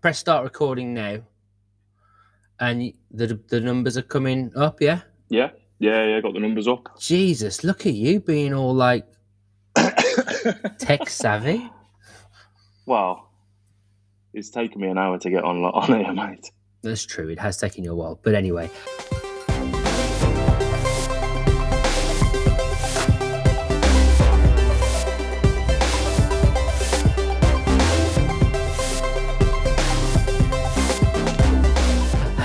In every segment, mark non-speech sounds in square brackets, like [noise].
press start recording now, and the the numbers are coming up. Yeah. Yeah, yeah, yeah. Got the numbers up. Jesus, look at you being all like [coughs] tech savvy. Well, it's taken me an hour to get on on here, mate. That's true. It has taken you a while, but anyway.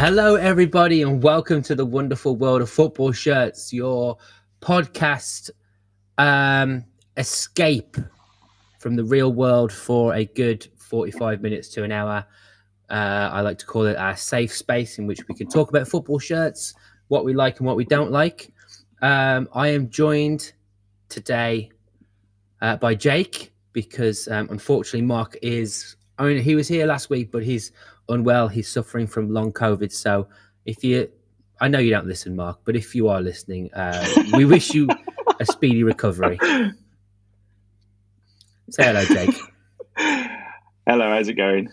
Hello, everybody, and welcome to the wonderful world of football shirts, your podcast um, escape from the real world for a good 45 minutes to an hour. Uh, I like to call it our safe space in which we can talk about football shirts, what we like and what we don't like. Um, I am joined today uh, by Jake because um, unfortunately Mark is. I mean, he was here last week, but he's unwell. He's suffering from long COVID. So if you, I know you don't listen, Mark, but if you are listening, uh, we [laughs] wish you a speedy recovery. Say hello, Jake. [laughs] Hello, how's it going?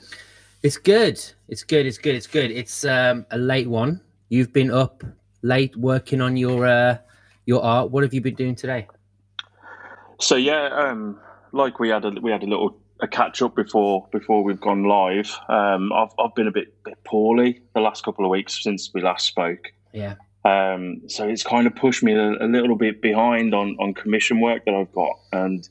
It's good. It's good. It's good. It's good. It's um, a late one. You've been up late working on your uh, your art. What have you been doing today? So yeah, um, like we had a we had a little a catch up before before we've gone live. Um, I've I've been a bit bit poorly the last couple of weeks since we last spoke. Yeah. Um, so it's kind of pushed me a, a, little bit behind on on commission work that I've got, and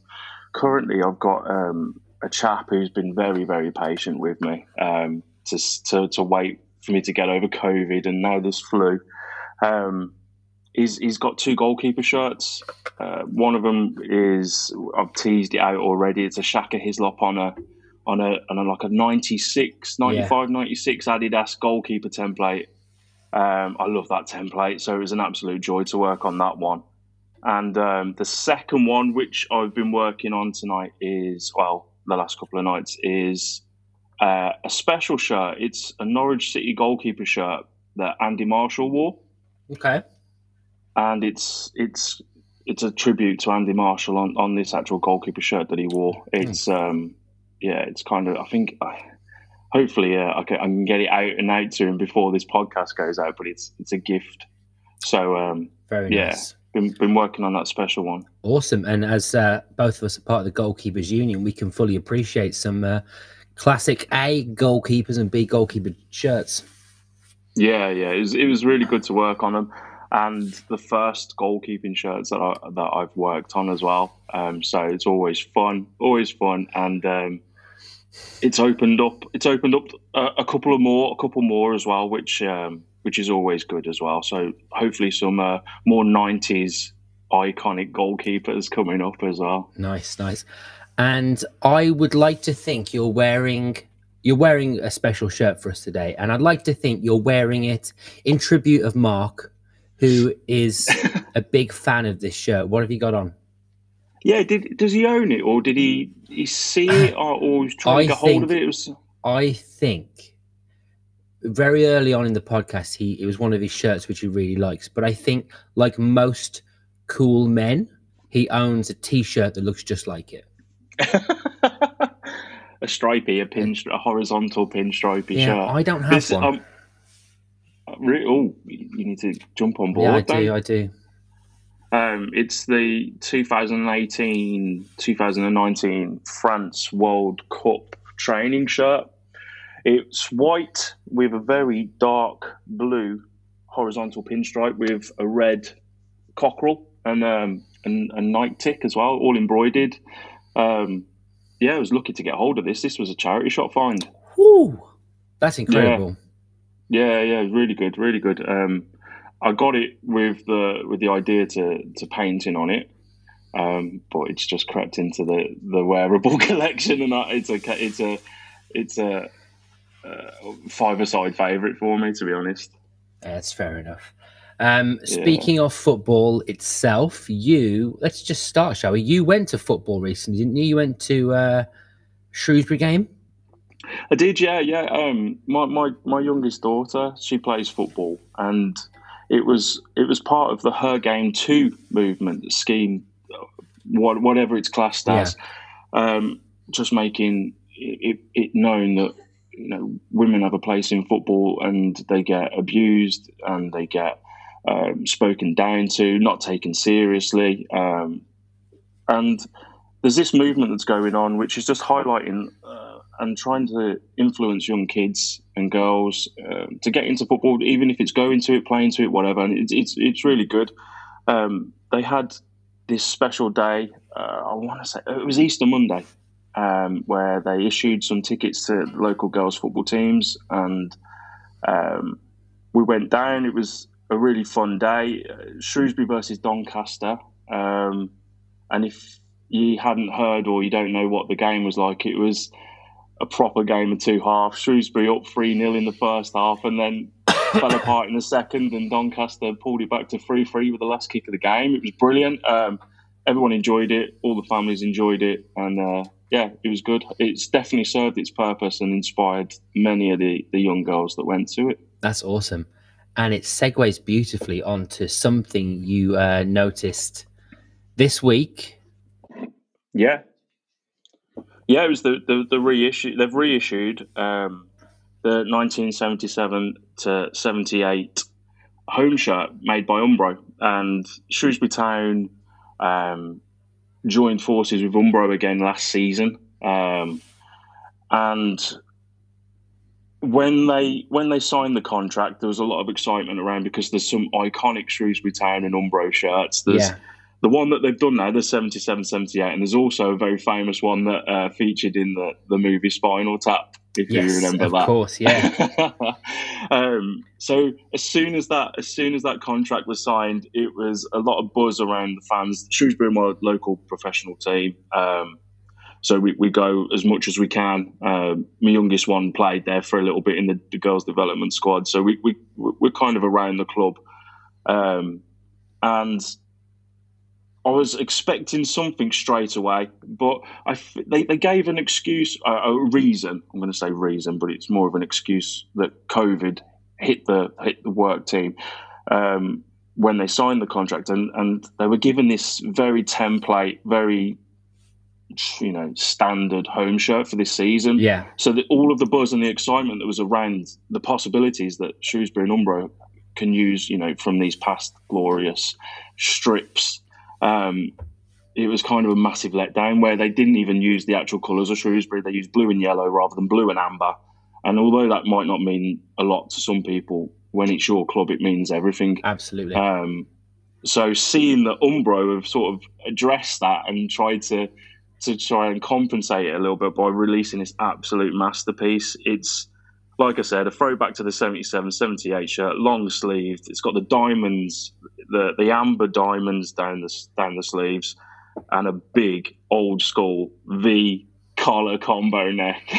currently I've got um, a chap who's been very very patient with me um, to, to to wait for me to get over COVID and now this flu. Um, he's he's got two goalkeeper shirts. Uh, one of them is I've teased it out already. It's a Shaka Hislop on a on a on a like a 96, 95, yeah. 96 Adidas goalkeeper template. Um, I love that template, so it was an absolute joy to work on that one. And um, the second one, which I've been working on tonight, is well, the last couple of nights, is uh, a special shirt. It's a Norwich City goalkeeper shirt that Andy Marshall wore. Okay and it's it's it's a tribute to Andy Marshall on, on this actual goalkeeper shirt that he wore. It's um yeah, it's kind of I think hopefully uh, I, can, I can get it out and out to him before this podcast goes out, but it's it's a gift. So um very yeah, nice. Been, been working on that special one. Awesome. And as uh, both of us are part of the Goalkeepers Union, we can fully appreciate some uh, classic A goalkeepers and B goalkeeper shirts. Yeah, yeah. It was, it was really good to work on them and the first goalkeeping shirts that I that I've worked on as well. Um, so it's always fun, always fun, and um, it's opened up. It's opened up a, a, couple of more, a couple more as well, which um, which is always good as well. So hopefully some uh, more '90s iconic goalkeepers coming up as well. Nice, nice. And I would like to think you're wearing you're wearing a special shirt for us today, and I'd like to think you're wearing it in tribute of Mark who [laughs] is a big fan of this shirt. What have you got on? Yeah, did does he own it or did he he see it or, or was trying I to get think, hold of it? it was... I think very early on in the podcast, he it was one of his shirts which he really likes. But I think, like most cool men, he owns a T-shirt that looks just like it. [laughs] a stripy, a pin, a horizontal pinstripey yeah, shirt. I don't have this, one. Um, oh, you need to jump on board. Yeah, I do. I do. Um, it's the 2018 2019 France World Cup training shirt. It's white with a very dark blue horizontal pinstripe with a red cockerel and um, and a Nike tick as well, all embroidered. Um, yeah, I was lucky to get hold of this. This was a charity shop find. Whoo, that's incredible. Yeah. Yeah, really good, really good. Um, I got it with the with the idea to to painting on it, um, but it's just crept into the the wearable [laughs] collection, and it's a it's a it's a uh, five-a-side favourite for me, to be honest. That's fair enough. Um, speaking yeah. of football itself, you let's just start, shall we? You went to football recently, didn't you? You went to uh, Shrewsbury game. I did, yeah, yeah. Um, my, my my youngest daughter, she plays football, and it was it was part of the Her Game Too movement scheme, whatever it's classed as. Yeah. Um, just making it, it, known that you know women have a place in football and they get abused and they get um, spoken down to, not taken seriously, um, and there's this movement that's going on which is just highlighting uh, and trying to influence young kids and girls uh, to get into football, even if it's going to it, playing to it, whatever. And it's it's, it's really good. Um, they had this special day. Uh, I want to say it was Easter Monday, um, where they issued some tickets to local girls' football teams, and um, we went down. It was a really fun day. Uh, Shrewsbury versus Doncaster, um, and if you hadn't heard or you don't know what the game was like, it was a proper game of two halves. Shrewsbury up 3 0 in the first half and then [coughs] fell apart in the second, and Doncaster pulled it back to 3 3 with the last kick of the game. It was brilliant. Um, everyone enjoyed it, all the families enjoyed it, and uh, yeah, it was good. It's definitely served its purpose and inspired many of the, the young girls that went to it. That's awesome. And it segues beautifully onto something you uh, noticed this week. Yeah, yeah, it was the the, the reissue. They've reissued um, the 1977 to 78 home shirt made by Umbro, and Shrewsbury Town um, joined forces with Umbro again last season, um, and when they when they signed the contract, there was a lot of excitement around because there's some iconic Shrewsbury Town and Umbro shirts. There's yeah the one that they've done now, the 77, 78, and there's also a very famous one that uh, featured in the, the movie Spinal Tap, if yes, you remember of that. Of course, yeah. [laughs] um, so as soon as that as soon as that contract was signed, it was a lot of buzz around the fans. Shrewsbury are local professional team. Um, so we, we go as much as we can. Um, my youngest one played there for a little bit in the, the girls' development squad. So we, we, we're kind of around the club. Um, and I was expecting something straight away, but I, they, they gave an excuse, uh, a reason. I'm going to say reason, but it's more of an excuse that COVID hit the hit the work team um, when they signed the contract, and and they were given this very template, very you know standard home shirt for this season. Yeah. So that all of the buzz and the excitement that was around the possibilities that Shrewsbury and Umbro can use, you know, from these past glorious strips um, it was kind of a massive letdown where they didn't even use the actual colours of Shrewsbury. They used blue and yellow rather than blue and amber. And although that might not mean a lot to some people, when it's your club, it means everything. Absolutely. Um, so seeing that Umbro have sort of addressed that and tried to to try and compensate it a little bit by releasing this absolute masterpiece, it's like I said, a throwback to the 77, 78 shirt, long sleeved. It's got the diamonds, the, the amber diamonds down the, down the sleeves, and a big old school V collar combo neck. [laughs]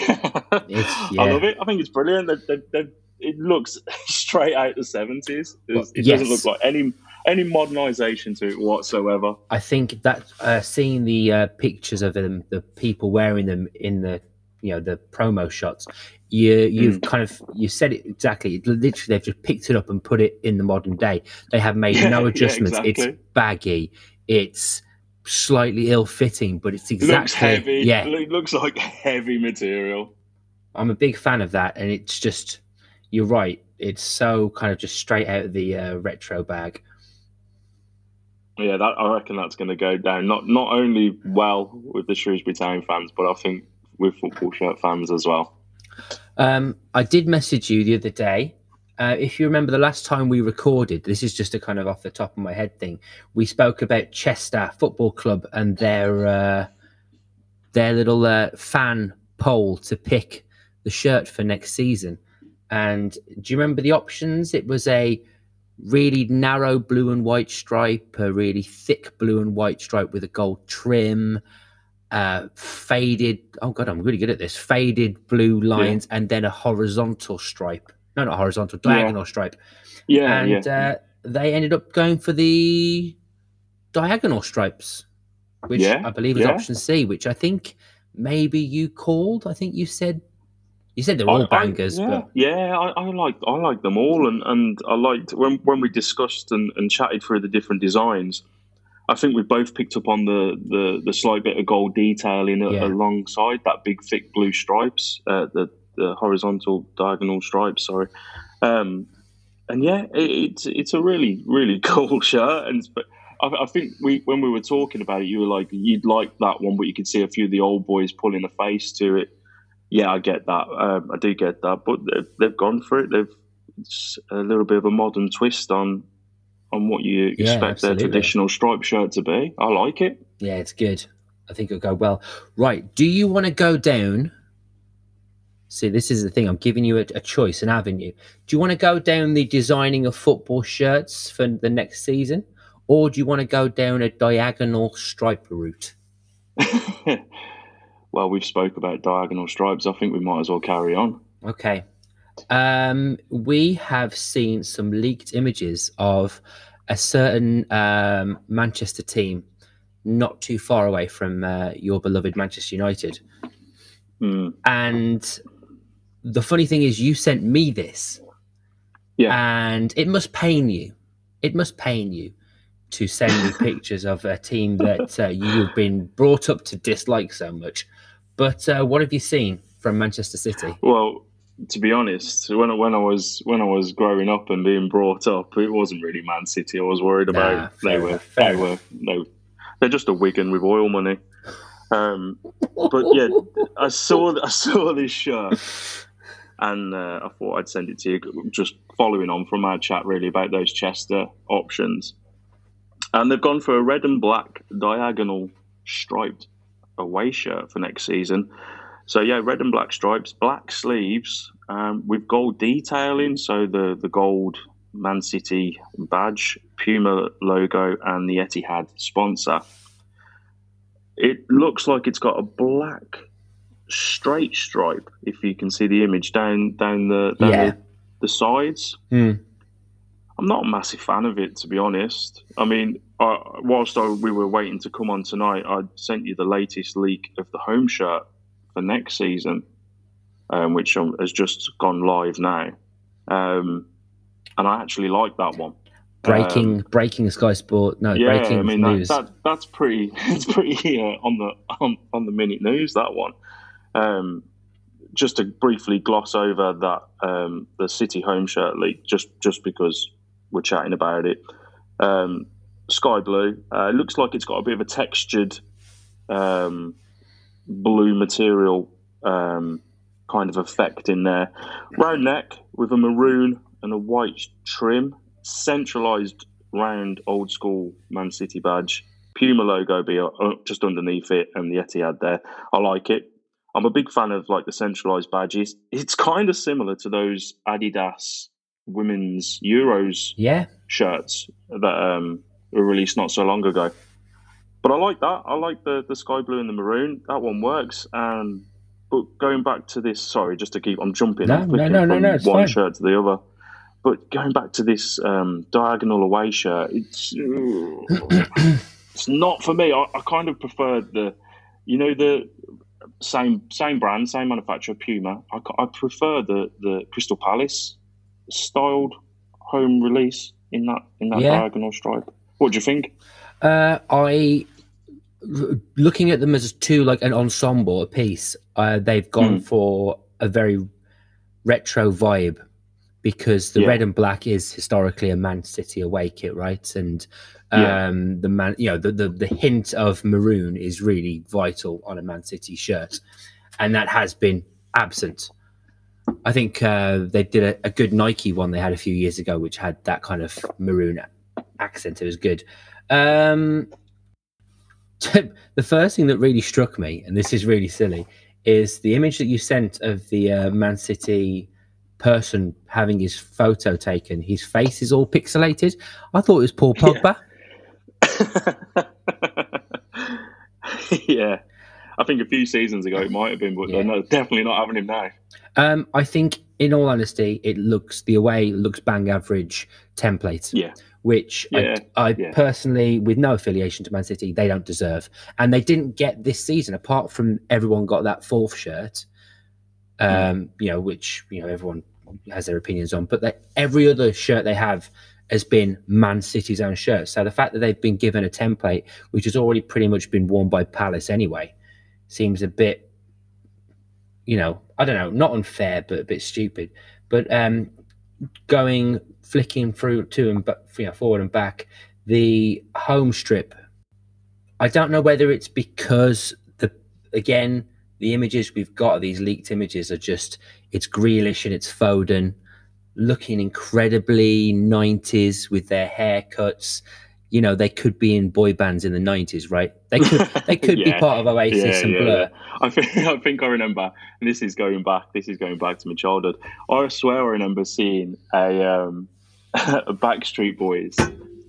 yeah. I love it. I think it's brilliant. They, they, they, it looks [laughs] straight out the 70s. Well, it yes. doesn't look like any any modernization to it whatsoever. I think that uh, seeing the uh, pictures of them, the people wearing them in the you know the promo shots you you've mm. kind of you said it exactly. Literally they've just picked it up and put it in the modern day. They have made [laughs] yeah, no adjustments. Yeah, exactly. it's baggy. It's slightly ill-fitting but it's exactly looks heavy. yeah. It looks like heavy material. I'm a big fan of that and it's just you're right. It's so kind of just straight out of the uh, retro bag. Yeah, that I reckon that's going to go down. Not not only well with the Shrewsbury Town fans, but I think with football shirt fans as well. Um, I did message you the other day. Uh, if you remember the last time we recorded, this is just a kind of off the top of my head thing. We spoke about Chester Football Club and their uh, their little uh, fan poll to pick the shirt for next season. And do you remember the options? It was a really narrow blue and white stripe, a really thick blue and white stripe with a gold trim, uh, faded. Oh god, I'm really good at this. Faded blue lines yeah. and then a horizontal stripe. No, not horizontal, diagonal yeah. stripe. Yeah, and yeah. Uh, they ended up going for the diagonal stripes, which I believe is option C, which I think maybe you called. I think you said you said they're all I, bangers. I, yeah, but... yeah I, I like I like them all, and, and I liked when when we discussed and, and chatted through the different designs. I think we both picked up on the, the, the slight bit of gold detailing yeah. alongside that big thick blue stripes, uh, the the horizontal diagonal stripes. Sorry, um, and yeah, it, it's it's a really really [laughs] cool shirt. And but I, I, think we when we were talking about it, you were like you'd like that one, but you could see a few of the old boys pulling a face to it. Yeah, I get that. Um, I do get that, but they've, they've gone for it. They've it's a little bit of a modern twist on on what you expect yeah, their traditional striped shirt to be. I like it. Yeah, it's good. I think it'll go well. Right. Do you want to go down? See, this is the thing. I'm giving you a, a choice, an avenue. Do you want to go down the designing of football shirts for the next season? Or do you want to go down a diagonal stripe route? [laughs] well, we've spoke about diagonal stripes. I think we might as well carry on. Okay. Um, we have seen some leaked images of a certain um, Manchester team not too far away from uh, your beloved Manchester United. Mm. And the funny thing is, you sent me this. Yeah. And it must pain you. It must pain you to send me [laughs] pictures of a team that uh, you've been brought up to dislike so much. But uh, what have you seen from Manchester City? Well, to be honest, when when I was when I was growing up and being brought up, it wasn't really Man City. I was worried about. Nah, they, were, they were they were they're just a Wigan with oil money. Um, but yeah, I saw I saw this shirt, and uh, I thought I'd send it to you. Just following on from our chat, really about those Chester options, and they've gone for a red and black diagonal striped away shirt for next season. So yeah, red and black stripes, black sleeves um, with gold detailing. So the the gold Man City badge, Puma logo, and the Etihad sponsor. It looks like it's got a black straight stripe. If you can see the image down down the down yeah. the, the, sides. Mm. I'm not a massive fan of it, to be honest. I mean, I, whilst I, we were waiting to come on tonight, I sent you the latest leak of the home shirt for next season, um, which um, has just gone live now. Um, and I actually like that one. Breaking, um, breaking Sky Sport. No, yeah, breaking I mean news. That, that, that's pretty. [laughs] It's pretty uh, on the on, on the minute news. That one. Um, just to briefly gloss over that um, the City home shirt leak, just just because we're chatting about it. Um, sky blue. Uh, it looks like it's got a bit of a textured um, blue material um, kind of effect in there. Round neck with a maroon and a white trim, centralized round old school Man City badge. Puma logo be uh, just underneath it and the Etihad there. I like it. I'm a big fan of like the centralized badges. It's kind of similar to those Adidas women's Euros yeah. shirts that um, were released not so long ago. But I like that. I like the the sky blue and the maroon. That one works. And but going back to this, sorry, just to keep, I'm jumping. No, no, no, no, no, one fine. shirt to the other. But going back to this um, diagonal away shirt, it's [coughs] it's not for me. I, I, kind of prefer the, you know, the same same brand, same manufacturer, Puma. I, I prefer the the Crystal Palace styled home release in that in that yeah. diagonal stripe. What do you think? Uh, I looking at them as two like an ensemble, a piece. Uh, they've gone mm. for a very retro vibe because the yeah. red and black is historically a Man City away kit, right? And um, yeah. the man, you know, the, the the hint of maroon is really vital on a Man City shirt, and that has been absent. I think uh, they did a, a, good Nike one they had a few years ago, which had that kind of maroon accent. It was good. Um, the first thing that really struck me, and this is really silly, is the image that you sent of the uh, Man City person having his photo taken. His face is all pixelated. I thought it was Paul Pogba. Yeah. [laughs] yeah. I think a few seasons ago it might have been, but yeah. they're definitely not having him now. Um, I think, in all honesty, it looks the away looks bang average template. Yeah. Which yeah. I, I yeah. personally, with no affiliation to Man City, they don't deserve, and they didn't get this season. Apart from everyone got that fourth shirt, um, mm. you know, which you know everyone has their opinions on, but that every other shirt they have has been Man City's own shirt. So the fact that they've been given a template, which has already pretty much been worn by Palace anyway, seems a bit you know, I don't know, not unfair, but a bit stupid. But um, going flicking through to and but you know, forward and back the home strip. I don't know whether it's because the again the images we've got these leaked images are just it's Grealish and it's Foden looking incredibly 90s with their haircuts you know they could be in boy bands in the 90s right? They could they could [laughs] yeah. be part of oasis yeah, and yeah, blur. I, think, [laughs] I think i remember and this is going back this is going back to my childhood. I swear i remember seeing a um [laughs] a backstreet boys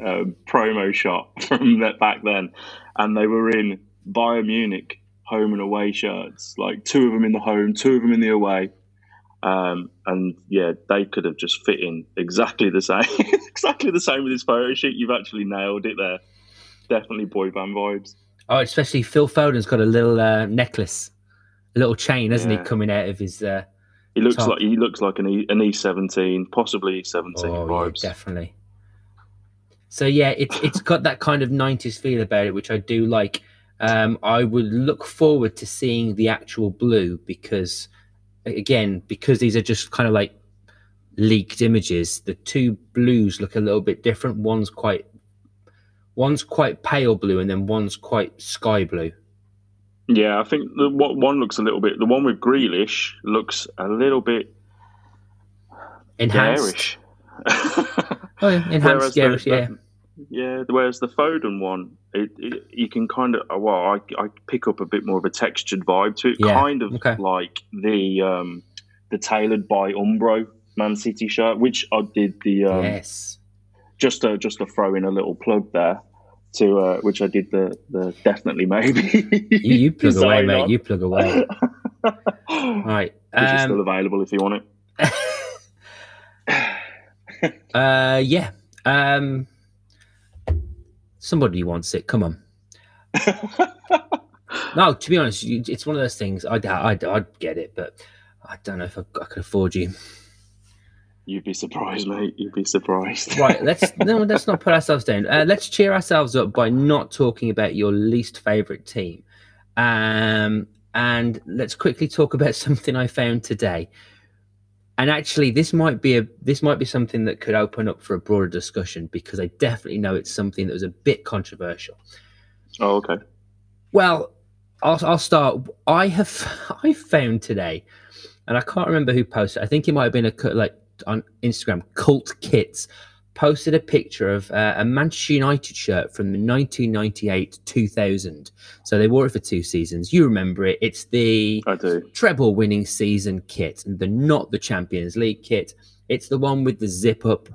um, promo shot from that back then and they were in bayern munich home and away shirts like two of them in the home two of them in the away um, and yeah, they could have just fit in exactly the same, [laughs] exactly the same with this photo shoot. You've actually nailed it there. Definitely boy band vibes. Oh, especially Phil Foden's got a little uh, necklace, a little chain, hasn't yeah. he, coming out of his. Uh, he looks top. like he looks like an E an E seventeen, possibly E seventeen oh, vibes. Yeah, definitely. So yeah, it's it's got that kind of nineties feel about it, which I do like. Um, I would look forward to seeing the actual blue because again, because these are just kind of like leaked images, the two blues look a little bit different. One's quite one's quite pale blue and then one's quite sky blue. Yeah, I think the what one looks a little bit. The one with Grealish looks a little bit enhanced. oh, yeah. [laughs] enhanced, garish, the, yeah. The, yeah, whereas the Foden one, it, it, you can kind of well, I, I pick up a bit more of a textured vibe to it, yeah. kind of okay. like the um, the tailored by Umbro Man City shirt, which I did the um, yes, just to just to throw in a little plug there to uh, which I did the the definitely maybe you, you [laughs] plug away, mate. On. You plug away. [laughs] right, um, which is still available if you want it. [laughs] uh, yeah. Um, Somebody wants it. Come on. [laughs] no, to be honest, it's one of those things. I'd, I'd, I'd get it, but I don't know if I, I could afford you. You'd be surprised, mate. You'd be surprised. [laughs] right. Let's [laughs] no. Let's not put ourselves down. Uh, let's cheer ourselves up by not talking about your least favorite team. Um, and let's quickly talk about something I found today and actually this might be a this might be something that could open up for a broader discussion because i definitely know it's something that was a bit controversial. Oh okay. Well i'll, I'll start. I have [laughs] i found today and i can't remember who posted i think it might have been a like on instagram cult kits posted a picture of uh, a Manchester United shirt from the 1998 2000. So they wore it for two seasons. You remember it. It's the treble winning season kit, the not the Champions League kit. It's the one with the zip up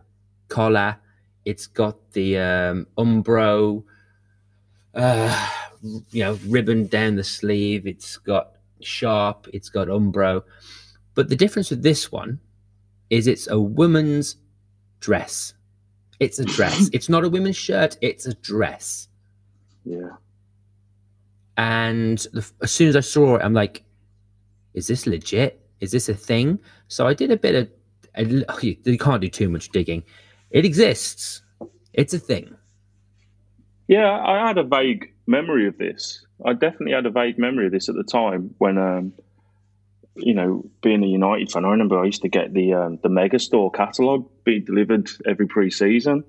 collar. It's got the um, Umbro, uh, you know, ribbon down the sleeve. It's got sharp. It's got Umbro. But the difference with this one is it's a woman's dress it's a dress. [laughs] it's not a women's shirt. It's a dress. Yeah. And the, as soon as I saw it, I'm like, "Is this legit? Is this a thing?" So I did a bit of. A, you can't do too much digging. It exists. It's a thing. Yeah, I had a vague memory of this. I definitely had a vague memory of this at the time when um, you know, being a United fan, I remember I used to get the um, the Megastore catalogue being delivered every pre-season.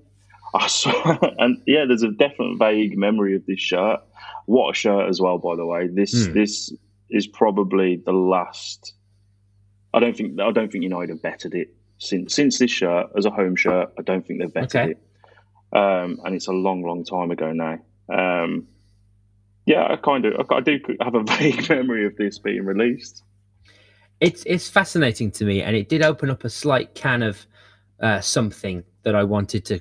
I saw, [laughs] and yeah, there's a definite vague memory of this shirt. What a shirt as well, by the way. This mm. this is probably the last. I don't think I don't think United have bettered it since since this shirt as a home shirt. I don't think they've bettered okay. it, um, and it's a long, long time ago now. Um, yeah, I kind of I do have a [laughs] vague memory of this being released it's it's fascinating to me, and it did open up a slight can of uh, something that I wanted to,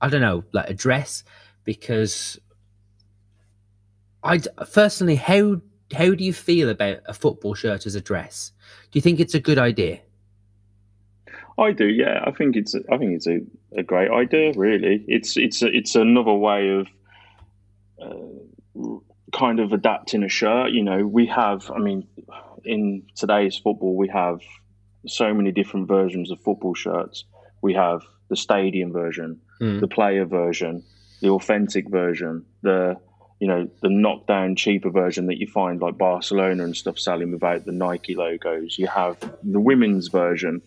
I don't know, like address because I personally, how how do you feel about a football shirt as a dress? Do you think it's a good idea? I do, yeah. I think it's I think it's a, a great idea. Really, it's it's it's another way of. Uh, kind of adapting a shirt you know we have i mean in today's football, we have so many different versions of football shirts. We have the stadium version, mm. the player version, the authentic version, the you know the knockdown cheaper version that you find like Barcelona and stuff selling without the Nike logos. You have the women's version.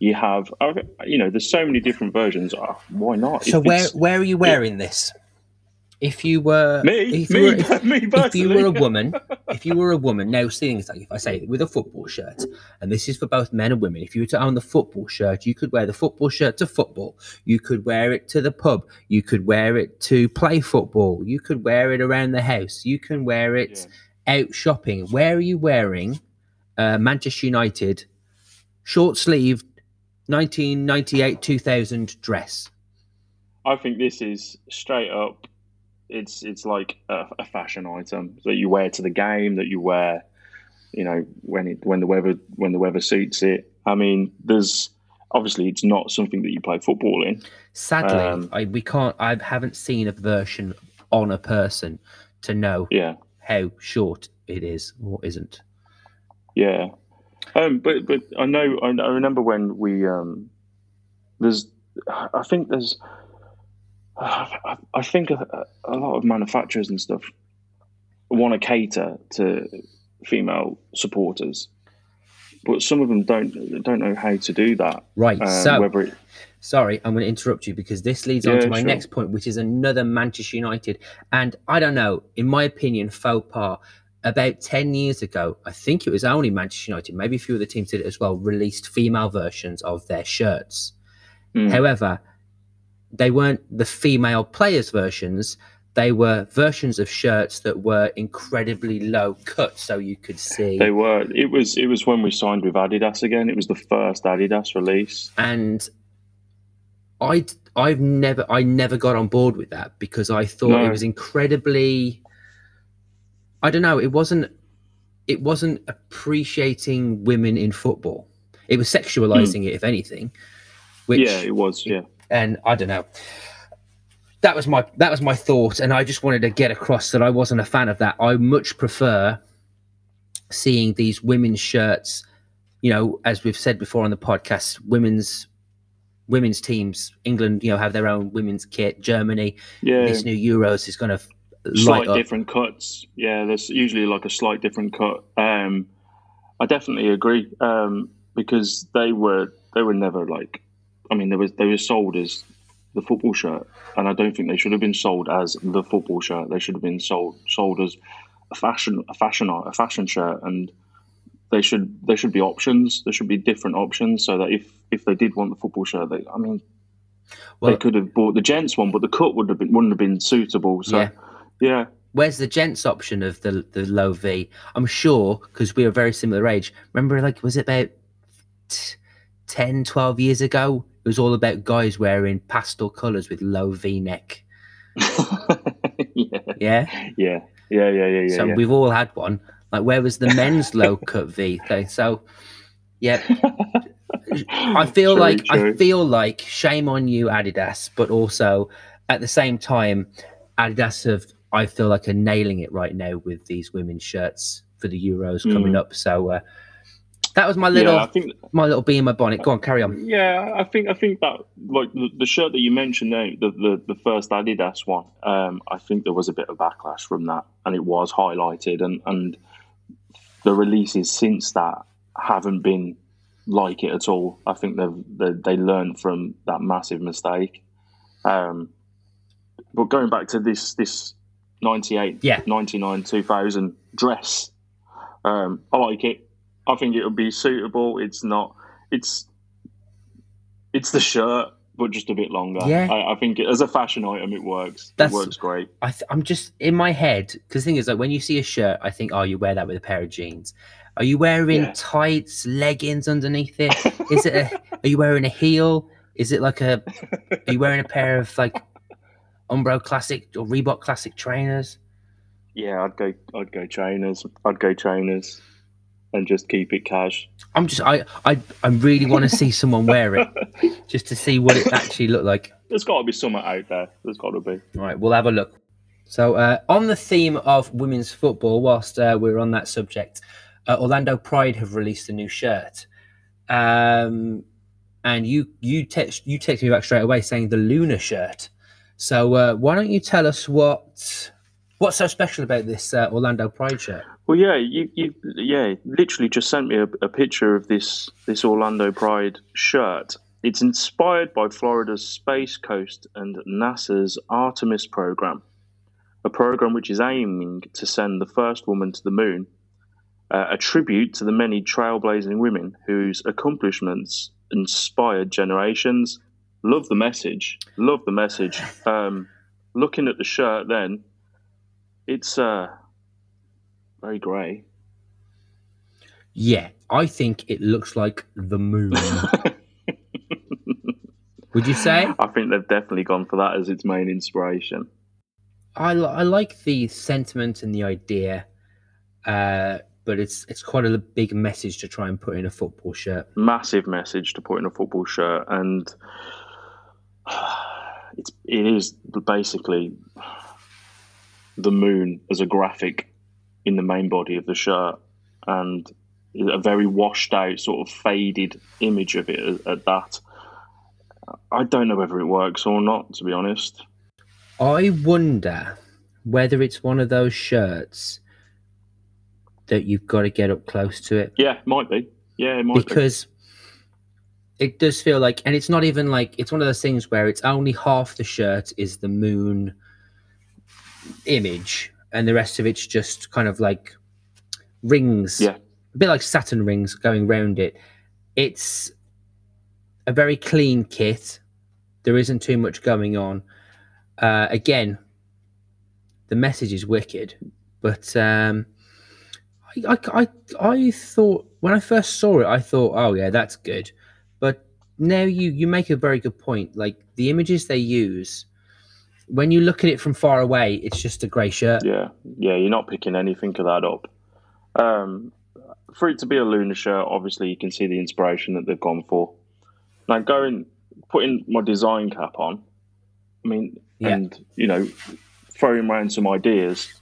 You have uh, you know there's so many different versions. Oh, why not? So If where where are you wearing this? If you were me if you me were, if, me if you were a woman, [laughs] if you were a woman, now seeing things like if I say with a football shirt, and this is for both men and women, if you were to own the football shirt, you could wear the football shirt to football, you could wear it to the pub, you could wear it to play football, you could wear it around the house, you can wear it out shopping. Where are you wearing uh, Manchester United short sleeved 1998 2000 dress? I think this is straight up. It's it's like a, a fashion item that you wear to the game, that you wear, you know, when it when the weather when the weather suits it. I mean, there's obviously it's not something that you play football in. Sadly, Um, I we can't. I haven't seen a version on a person to know Yeah, how short it is or isn't. yeah. Um, but but I know I, I remember when we um, there's I think there's I, I think a, a lot of manufacturers and stuff want to cater to female supporters, but some of them don't don't know how to do that. Right. Um, so, whether it, sorry, I'm going to interrupt you because this leads on to my sure. next point, which is another Manchester United. And I don't know, in my opinion, faux pas. About 10 years ago, I think it was only Manchester United, maybe a few other teams did it as well, released female versions of their shirts. Mm. However, they weren't the female players' versions. They were versions of shirts that were incredibly low cut, so you could see. they were it was it was when we signed with Adidas again. It was the first Adidas release. and I, I've never, I never got on board with that because I thought No. it was incredibly. I don't know. It wasn't. It wasn't appreciating women in football. It was sexualizing hmm. it, if anything. Which yeah, it was. Yeah. And I don't know. That was my that was my thought, and I just wanted to get across that I wasn't a fan of that. I much prefer seeing these women's shirts. You know, as we've said before on the podcast, women's women's teams, England, you know, have their own women's kit. Germany, Yeah. this new Euros is going to slight up. different cuts. Yeah, there's usually like a slight different cut. Um, I definitely agree um, because they were they were never like. I mean, they was they were sold as the football shirt, and I don't think they should have been sold as the football shirt. They should have been sold sold as a fashion a fashion a fashion shirt, and they should there should be options. There should be different options so that if if they did want the football shirt, they I mean Well, they could have bought the gents one, but the cut would have been wouldn't have been suitable. So Yeah. yeah. Where's the gents option of the the low V? I'm sure because we are very similar age. Remember, like, was it about t- 10, 12 years ago? It was all about guys wearing pastel colours with low V neck. [laughs] yeah, Yeah. yeah, yeah, yeah, yeah, so yeah. we've all had one. Like, where was the men's low [laughs] cut V? thing? So, yeah, [laughs] I feel True, like I feel like shame on you, Adidas, but also at the same time, Adidas have I feel like are nailing it right now with these women's shirts for the Euros coming Mm. up. So uh, that was my little yeah, I think my little bee in my bonnet. Go on, carry on. yeah, I think I think that like the, the shirt that you mentioned there, the, the the first Adidas one. Um, I think there was a bit of backlash from that, and it was highlighted, and and the releases since that haven't been like it at all. I think they've they, they learned from that massive mistake. Um, but going back to this this 98, Yeah. 99, 2000 dress, um, I like it. I think it would be suitable. It's not. It's it's the shirt, but just a bit longer. Yeah. I, I think as a fashion item, it works. That's- it works great. I th- I'm just in my head because the thing is like when you see a shirt, I think, oh, you wear that with a pair of jeans. Are you wearing Yeah. tights, leggings underneath it? [laughs] Is it? A, are you wearing a heel? Is it like a? Are you wearing a pair of like Umbro Classic or Reebok Classic trainers? Yeah, I'd go. I'd go trainers. I'd go trainers, and just keep it cash. I'm just I I I really want to see someone wear it [laughs] just to see what it actually looked like. There's got to be something out there. There's got to be. All right, we'll have a look. So, uh, on the theme of women's football, whilst uh, we're on that subject, uh, Orlando Pride have released a new shirt, um, and you you text you text me back straight away saying the Luna shirt. So, uh, why don't you tell us what What's so special about this uh, Orlando Pride shirt? Well, yeah, you, you yeah, literally just sent me a, a picture of this this Orlando Pride shirt. It's inspired by Florida's Space Coast and NASA's Artemis program, a program which is aiming to send the first woman to the moon, uh, a tribute to the many trailblazing women whose accomplishments inspired generations. Love the message. Love the message. [laughs] Um, looking at the shirt, then it's uh, very grey. Yeah, I think it looks like the moon. [laughs] Would you say? I think they've definitely gone for that as its main inspiration. I, li- I like the sentiment and the idea, uh, but it's it's quite a big message to try and put in a football shirt. Massive message to put in a football shirt, and [sighs] it's it is basically the moon as a graphic in the main body of the shirt, and a very washed out, sort of faded image of it at, at that. I don't know whether it works or not, to be honest. I wonder whether it's one of those shirts that you've got to get up close to it. Yeah, might be. Yeah, it might be. because be. it does feel like, and it's not even like it's one of those things where it's only half the shirt is the moon image, and the rest of it's just kind of like rings. Yeah, a bit like Saturn rings going round it. It's a very clean kit. There isn't too much going on. Uh, again, the message is wicked, but um, I, I, I, I thought when I first saw it, I thought, oh yeah, that's good. But now you you make a very good point. Like the images they use, when you look at it from far away, it's just a grey shirt. Yeah, yeah, you're not picking anything of that up. Um, for it to be a lunar shirt, obviously you can see the inspiration that they've gone for. Now going putting my design cap on, I mean, yeah. and you know, throwing around some ideas,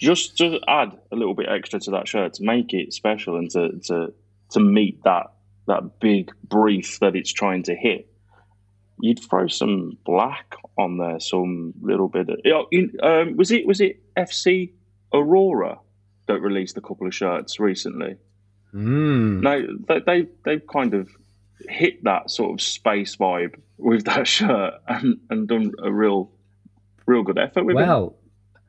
just to add a little bit extra to that shirt to make it special and to to to meet that that big brief that it's trying to hit. You'd throw some black on there, some little bit. Of, um, was it was it FC Aurora that released a couple of shirts recently? Mm. No, they, they they've kind of hit that sort of space vibe with that [laughs] shirt and, and done a real real good effort with well, it.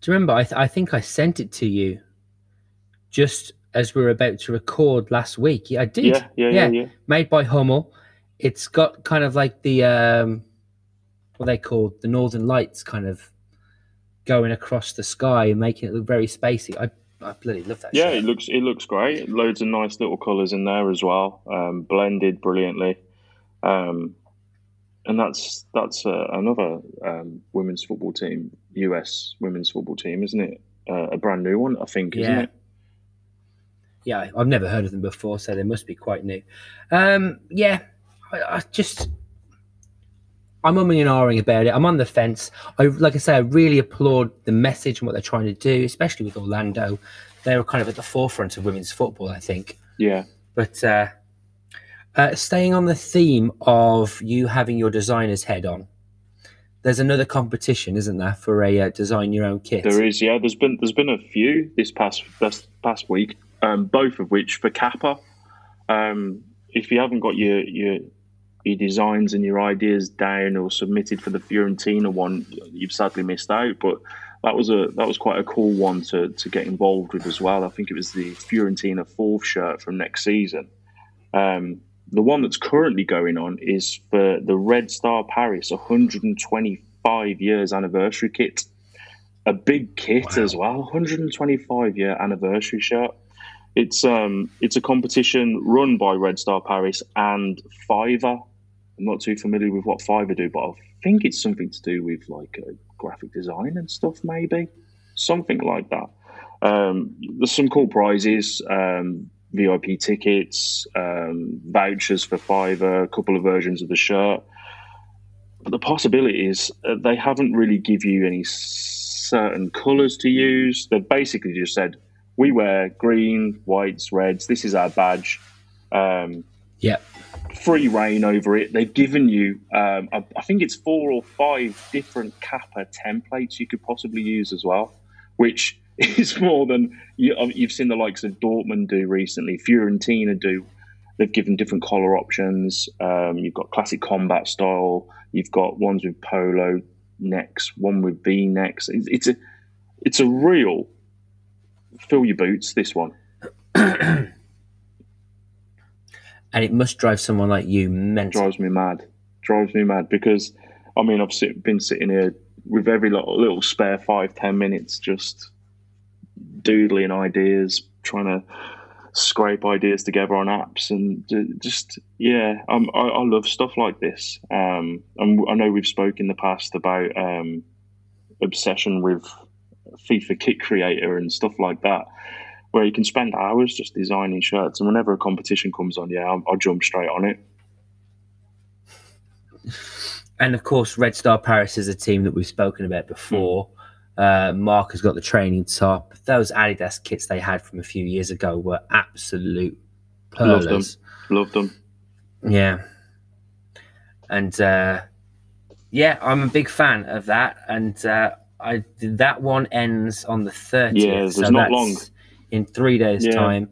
do you remember? I, th- I think I sent it to you just as we were about to record last week. Yeah, I did. Yeah, yeah, yeah. yeah, yeah. Made by Hummel. It's got kind of like the um, what they call the Northern Lights, kind of going across the sky and making it look very spacey. I I bloody love that. Yeah, it looks it looks great. Loads of nice little colours in there as well, um, blended brilliantly. Um, and that's that's uh, another um, women's football team, US women's football team, isn't it? Uh, a brand new one, I think, isn't yeah. it? Yeah, I've never heard of them before, so they must be quite new. Um, yeah, I, I just I'm umming and ahhing about it. I'm on the fence. I like I say, I really applaud the message and what they're trying to do, especially with Orlando. They were kind of at the forefront of women's football, I think. Yeah. But uh, uh, staying on the theme of you having your designer's head on, there's another competition, isn't there, for a uh, design your own kit? There is, yeah. There's been there's been a few this past this past week, um, both of which for Kappa. Um, if you haven't got your your your designs and your ideas down or submitted for the Fiorentina one, you've sadly missed out. But that was a that was quite a cool one to to get involved with as well. I think it was the Fiorentina fourth shirt from next season. Um, the one that's currently going on is for the Red Star Paris 125 years anniversary kit. A big kit wow. as well, 125 year anniversary shirt. It's um it's a competition run by Red Star Paris and Fiverr I'm not too familiar with what Fiverr do, but I think it's something to do with like uh, graphic design and stuff, maybe something like that. Um, there's some cool prizes, um, VIP tickets, um, vouchers for Fiverr, a couple of versions of the shirt. But the possibility is uh, they haven't really give you any certain colours to use. They've basically just said we wear green, whites, reds. This is our badge. Um, yeah free reign over it. They've given you, um, I, I, think it's four or five different Kappa templates you could possibly use as well, which [laughs] is more than you, have seen the likes of Dortmund do recently, Fiorentina do. They've given different collar options. Um, you've got classic combat style. You've got ones with polo necks, one with V necks. It's, it's a it's a real fill your boots. This one. and it must drive someone like you mental. Drives me mad. Drives me mad because, I mean, I've sit, been sitting here with every little, little spare five ten minutes, just doodling ideas, trying to scrape ideas together on apps, and just yeah, I, I love stuff like this. Um, and I know we've spoken in the past about um, obsession with FIFA Kit Creator and stuff like that, where you can spend hours just designing shirts. And whenever a competition comes on, yeah, I'll, I'll jump straight on it. And of course, Red Star Paris is a team that we've spoken about before. Mm. Uh, Mark has got the training top. Those Adidas kits they had from a few years ago were absolute pearlers. Love them. Them. Yeah. And uh, yeah, I'm a big fan of that. And uh, I that one ends on the 30th. Yeah, there's so not long. In three days' yeah. time.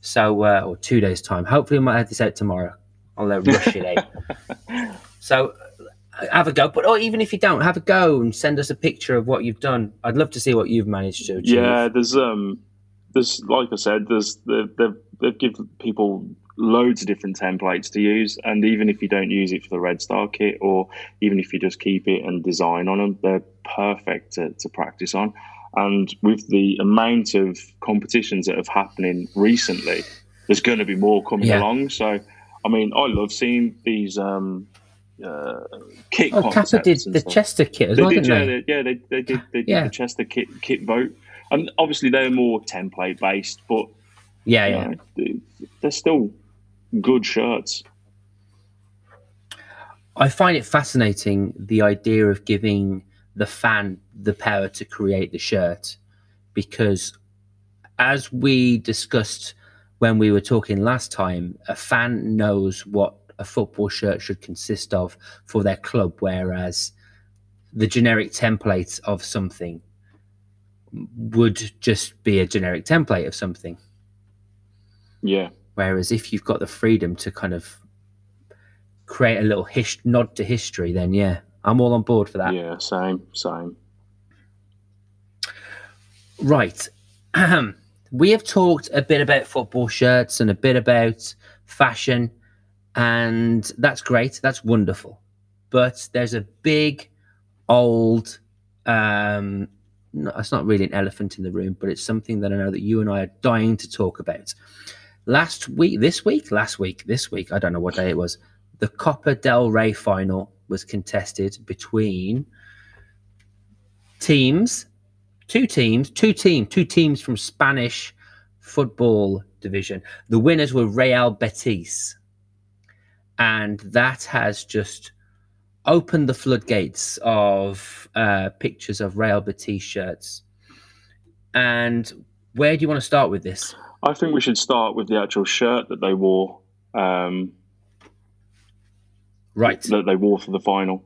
So, uh, or two days' time. Hopefully, I might have this out tomorrow. I'll uh, rush it out. [laughs] So, have a go. But or even if you don't, have a go and send us a picture of what you've done. I'd love to see what you've managed to achieve. Yeah, there's um, there's like I said, there's they've they've, they've given people loads of different templates to use, and even if you don't use it for the Red Star kit, or even if you just keep it and design on them, they're perfect to, to practice on. And with the amount of competitions that have happening recently, there's going to be more coming yeah. along. So, I mean, I love seeing these um, uh, kit. Oh, Kappa did the stuff. Chester kit as they well, did, yeah, they? They, yeah, they, they did. They did yeah. the Chester kit kit vote, and obviously they're more template based, but yeah, yeah, know, they're still good shirts. I find it fascinating the idea of giving the fan the power to create the shirt because as we discussed when we were talking last time, a fan knows what a football shirt should consist of for their club, whereas the generic template of something would just be a generic template of something. Yeah. Whereas if you've got the freedom to kind of create a little his- nod to history, then yeah, I'm all on board for that. Yeah, same, same. Right. we have talked a bit about football shirts and a bit about fashion and that's great. That's wonderful. But there's a big, old, um, no, it's not really an elephant in the room, but it's something that I know that you and I are dying to talk about. Last week, this week, last week, this week, I don't know what day it was. The Copa del Rey final was contested between teams, two teams, two teams, two teams from Spanish football division. The winners were Real Betis and that has just opened the floodgates of uh, pictures of Real Betis shirts. And where do you want to start with this? I think we should start with the actual shirt that they wore. Um, right. That they wore for the final.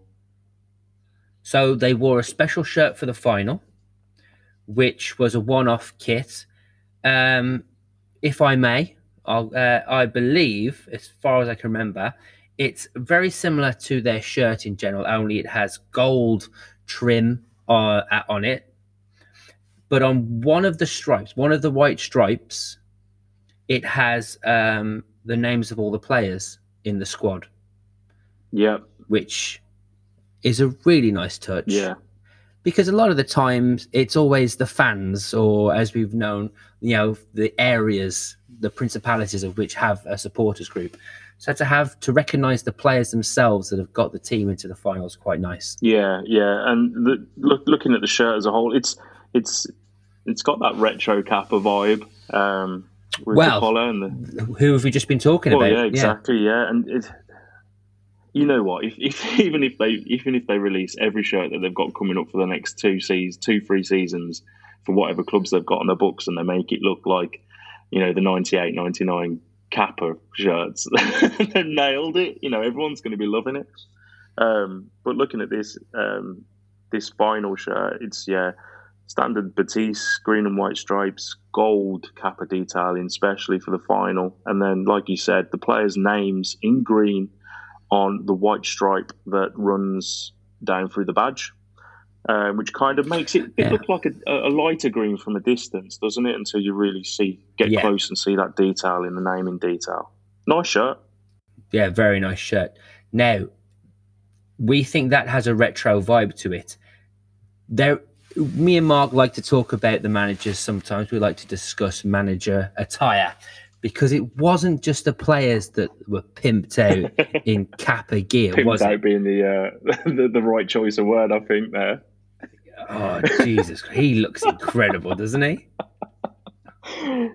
So they wore a special shirt for the final, which was a one-off kit. Um, if I may, uh, I believe, as far as I can remember, it's very similar to their shirt in general, only it has gold trim uh, on it. But on one of the stripes, one of the white stripes, it has um, the names of all the players in the squad. Yeah. Which is a really nice touch. Yeah because a lot of the times it's always the fans or as we've known you know the areas the principalities of which have a supporters group so to have to recognize the players themselves that have got the team into the finals quite nice yeah yeah and the, look, looking at the shirt as a whole it's it's it's got that retro kappa vibe um with well, the collar and the, who have we just been talking well, about yeah exactly yeah, yeah. and it you know what? If, if [laughs] even if they even if they release every shirt that they've got coming up for the next two seasons, two three seasons for whatever clubs they've got on their books, and they make it look like you know the 98, 99 Kappa shirts. [laughs] they nailed it. You know, everyone's going to be loving it. Um, but looking at this um, this final shirt, it's yeah, standard Betis, green and white stripes, gold Kappa detailing, especially for the final. And then, like you said, the players' names in green on the white stripe that runs down through the badge. Uh, which kind of makes it, it yeah. look like a, a, lighter green from a distance, doesn't it? Until you really see, get yeah. close and see that detail in the name in detail. Nice shirt. Yeah, very nice shirt. Now, we think that has a retro vibe to it. There, me and Mark like to talk about the managers. Sometimes we like to discuss manager attire because it wasn't just the players that were pimped out [laughs] in Kappa gear. Pimped was out it? being the, uh, [laughs] the the right choice of word, I think there. Oh Jesus, he looks incredible, doesn't he?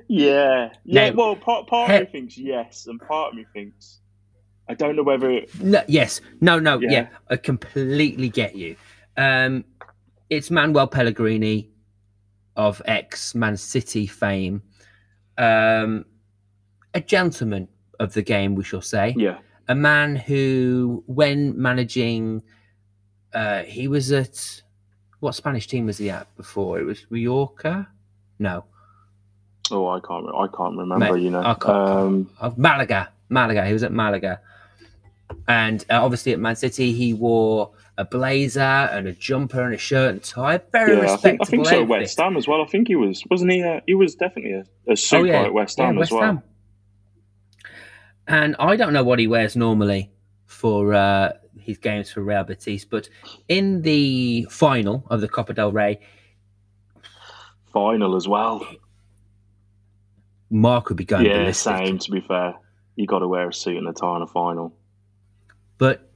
Yeah, yeah. Now, well, part part he- of me thinks yes, and part of me thinks I don't know whether. It... No, yes, no, no, yeah. yeah. I completely get you. Um, it's Manuel Pellegrini of ex Man City fame, um, a gentleman of the game, we shall say. Yeah, a man who, when managing, uh, he was at what Spanish team was he at before? It was Mallorca. No. Oh, I can't. I can't remember. you know, I can't, um, uh, Malaga. Malaga. He was at Malaga, and uh, obviously at Man City, he wore a blazer and a jumper and a shirt and tie. Very yeah, respectable. I think, I think so. West Ham as well. I think he was, wasn't he? Uh, he was definitely a, a super oh, yeah. at West Ham yeah, West as well. Ham. And I don't know what he wears normally for uh, his games for Real Betis. But in the final of the Copa del Rey, final as well, Mark would be going. Yeah, ballistic. same. To be fair, you got to wear a suit and a tie in a final. But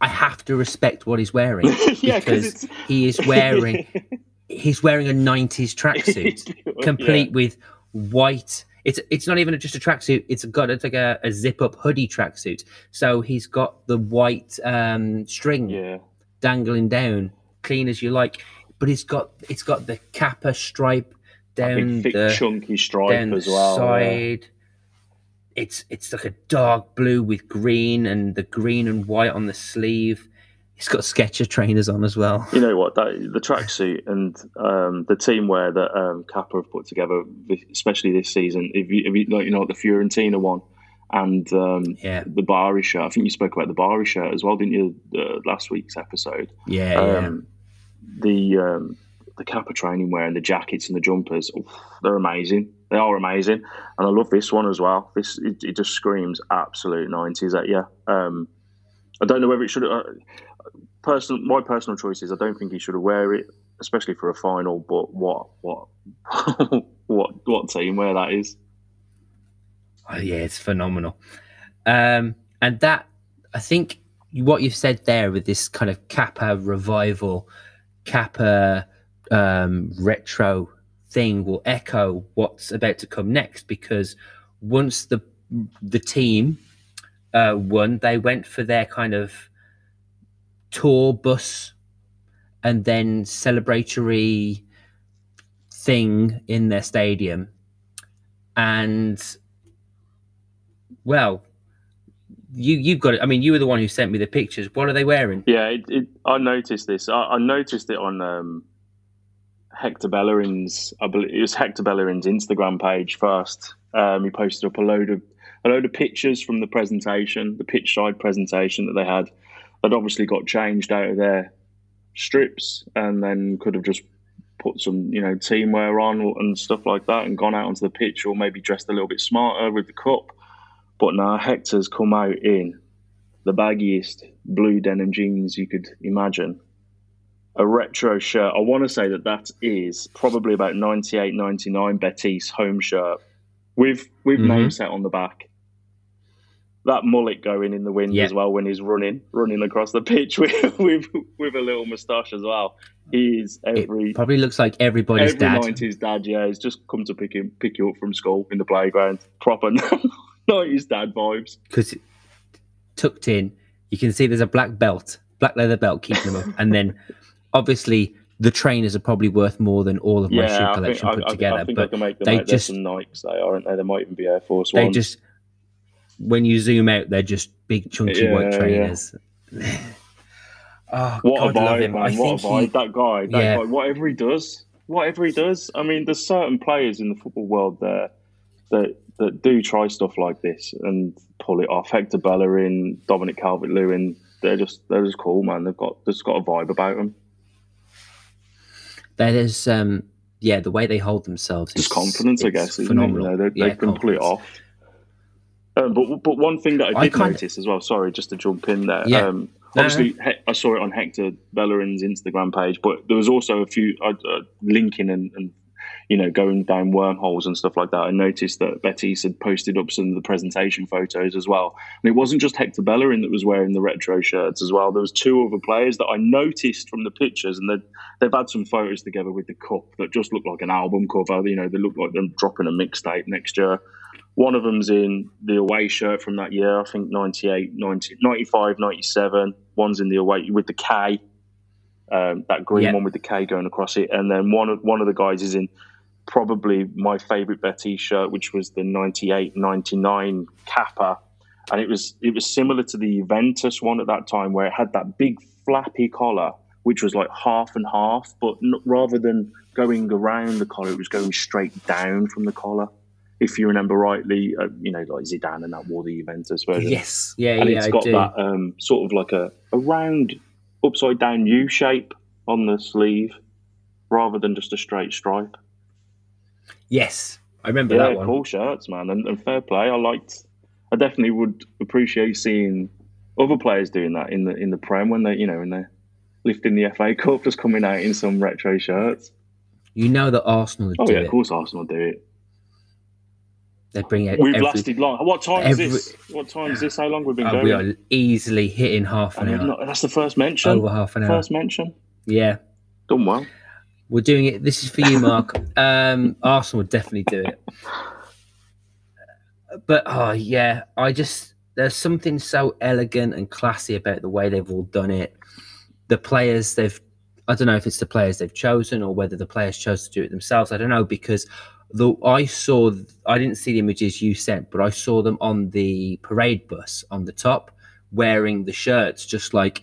I have to respect what he's wearing [laughs] yeah, because he is wearing [laughs] he's wearing a '90s tracksuit, [laughs] complete yeah. with white it's it's not even just a tracksuit. It's got it's like a, a zip up hoodie tracksuit. So he's got the white um, string yeah. dangling down, clean as you like. But it's got it's got the kappa stripe down thick, the chunky stripe as well. Side. Yeah. It's it's like a dark blue with green and the green and white on the sleeve. He's got Skechers trainers on as well. You know what? That, the tracksuit and um, the team wear that um, Kappa have put together, especially this season. If you, if you like, you know, the Fiorentina one and um, yeah. the Bari shirt. I think you spoke about the Bari shirt as well, didn't you? Uh, last week's episode. Yeah. Um, yeah. The um, the Kappa training wear and the jackets and the jumpers, oh, they're amazing. They are amazing, and I love this one as well. This it, it just screams absolute nineties at you. Um, I don't know whether it should. Uh, personal, my personal choice is I don't think he should wear it, especially for a final. But what, what, [laughs] what, what team where that is? Oh, yeah, it's phenomenal. Um, and that I think what you've said there with this kind of Kappa revival, Kappa um, retro thing will echo what's about to come next because once the the team uh, won, they went for their kind of tour bus and then celebratory thing in their stadium. And well, you you've got it. I mean, you were the one who sent me the pictures. What are they wearing? Yeah, it, it, I noticed this. I, I noticed it on um, Hector Bellerin's. I believe it was Hector Bellerin's Instagram page first. Um, he posted up a load of a load of pictures from the presentation, the pitch side presentation that they had they'd obviously got changed out of their strips and then could have just put some, you know, teamwear on and stuff like that and gone out onto the pitch or maybe dressed a little bit smarter with the cup. But now Hector's come out in the baggiest blue denim jeans you could imagine. A retro shirt. I want to say that that is probably about 98, 99 Betis home shirt with with mm-hmm. name set on the back that mullet going in the wind yeah. as well when he's running, running across the pitch [laughs] with with, with a little moustache as well. He's every it probably looks like everybody's every dad. Nineties dad, yeah. He's just come to pick him pick you up from school in the playground. Proper [laughs] nineties dad vibes. Because tucked in, you can see there's a black belt, black leather belt keeping them up, and then [laughs] obviously the trainers are probably worth more than all of my yeah, shoe collection think, put I, together. I, I but they, just Nikes, they aren't they? They might even be Air Force One. They ones. just when you zoom out, they're just big chunky Yeah, white yeah. trainers. [laughs] oh What God, a I love vibe, him. man! I what think a vibe! he, that guy, that Yeah. guy, whatever he does, whatever he does. I mean, there's certain players in the football world there that that do try stuff like this and pull it off. Hector Bellerin, Dominic Calvert-Lewin, they're just they're just cool, man. They've got they've got a vibe about them. there's um yeah the way they hold themselves Just is confidence, I guess. phenomenal. You know, they, yeah, they can pull it off. Um, but but one thing that I I did kinda- notice as well. Sorry, just to jump in there. Yeah. Um, No, obviously, he- I saw it on Hector Bellerin's Instagram page, but there was also a few uh, uh, linking and, and you know going down wormholes and stuff like that. I noticed that Betis had posted up some of the presentation photos as well, and it wasn't just Hector Bellerin that was wearing the retro shirts as well. There was two other players that I noticed from the pictures, and they've they've had some photos together with the cup that just look like an album cover. You know, they look like they're dropping a mixtape next year. One of them's in the away shirt from that year, I think 98, 90, 95, 97. One's in the away with the K, um, that green one with the K going across it. And then one of, one of the guys is in probably my favourite Betis shirt, which was the 98, 99 Kappa. And it was it was similar to the Juventus one at that time, where it had that big flappy collar, which was like half and half, but n- rather than going around the collar, it was going straight down from the collar if you remember rightly, uh, you know, like Zidane and that wore the Juventus version. Yes, yeah, yeah. and yeah, it's I got that um, sort of like a, a round, upside down U shape on the sleeve rather than just a straight stripe. Yes, I remember Yeah, that one. cool shirts, man, and, and fair play. I liked. I definitely would appreciate seeing other players doing that in the in the Prem when they, you know, when they're lifting the FA Cup, just coming out in some retro shirts. You know that Arsenal Oh yeah, it. of course Arsenal do it. They bring it. We've every. lasted long. What time every- is this? What time is this? How long we've been Oh, going? we are easily hitting half an hour, not- that's the first mention. over half an hour. First mention. Yeah, Done well. we're doing it. This is for you, Mark. [laughs] um, Arsenal would definitely do it. But oh yeah, I just there's something so elegant and classy about the way they've all done it. The players they've I don't know if it's the players they've chosen or whether the players chose to do it themselves. I don't know because the I saw I didn't see the images you sent, but I saw them on the parade bus on the top wearing the shirts, just like.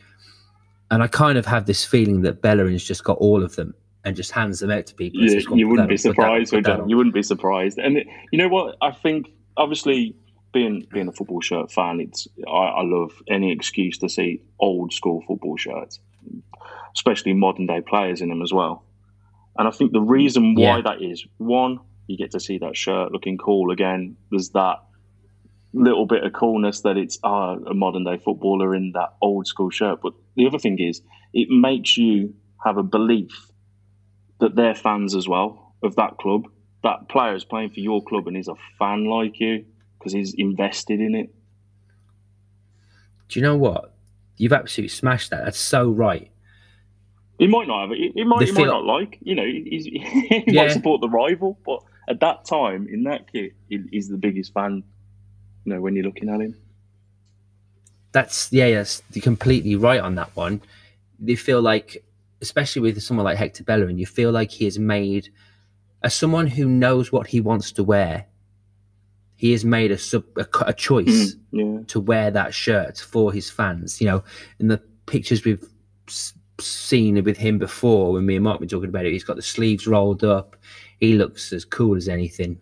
And I kind of have this feeling that Bellerin's just got all of them and just hands them out to people. and You, says, "Go on, you put wouldn't be that surprised, that you? You wouldn't be surprised. And it, you know what? I think obviously being being a football shirt fan, it's I, I love any excuse to see old school football shirts, especially modern day players in them as well. And I think the reason why Yeah. that is one, you get to see that shirt looking cool again. There's that little bit of coolness that it's ah, a modern day footballer in that old school shirt. But the other thing is, it makes you have a belief that they're fans as well of that club. That player is playing for your club and he's a fan like you because he's invested in it. Do you know what? You've absolutely smashed that. That's so right. He might not have it. He, might, he might feel- not like. You know, he's, [laughs] he Yeah. might support the rival, but at that time in that kit, he, he's the biggest fan. You know, when you're looking at him. That's yeah, yes, you're completely right on that one. You feel like, especially with someone like Hector Bellerin, you feel like he has made, as someone who knows what he wants to wear, he has made a sub a, a choice Mm, yeah. to wear that shirt for his fans. You know, in the pictures we've s- seen with him before, when me and Mark were talking about it, he's got the sleeves rolled up. He looks as cool as anything.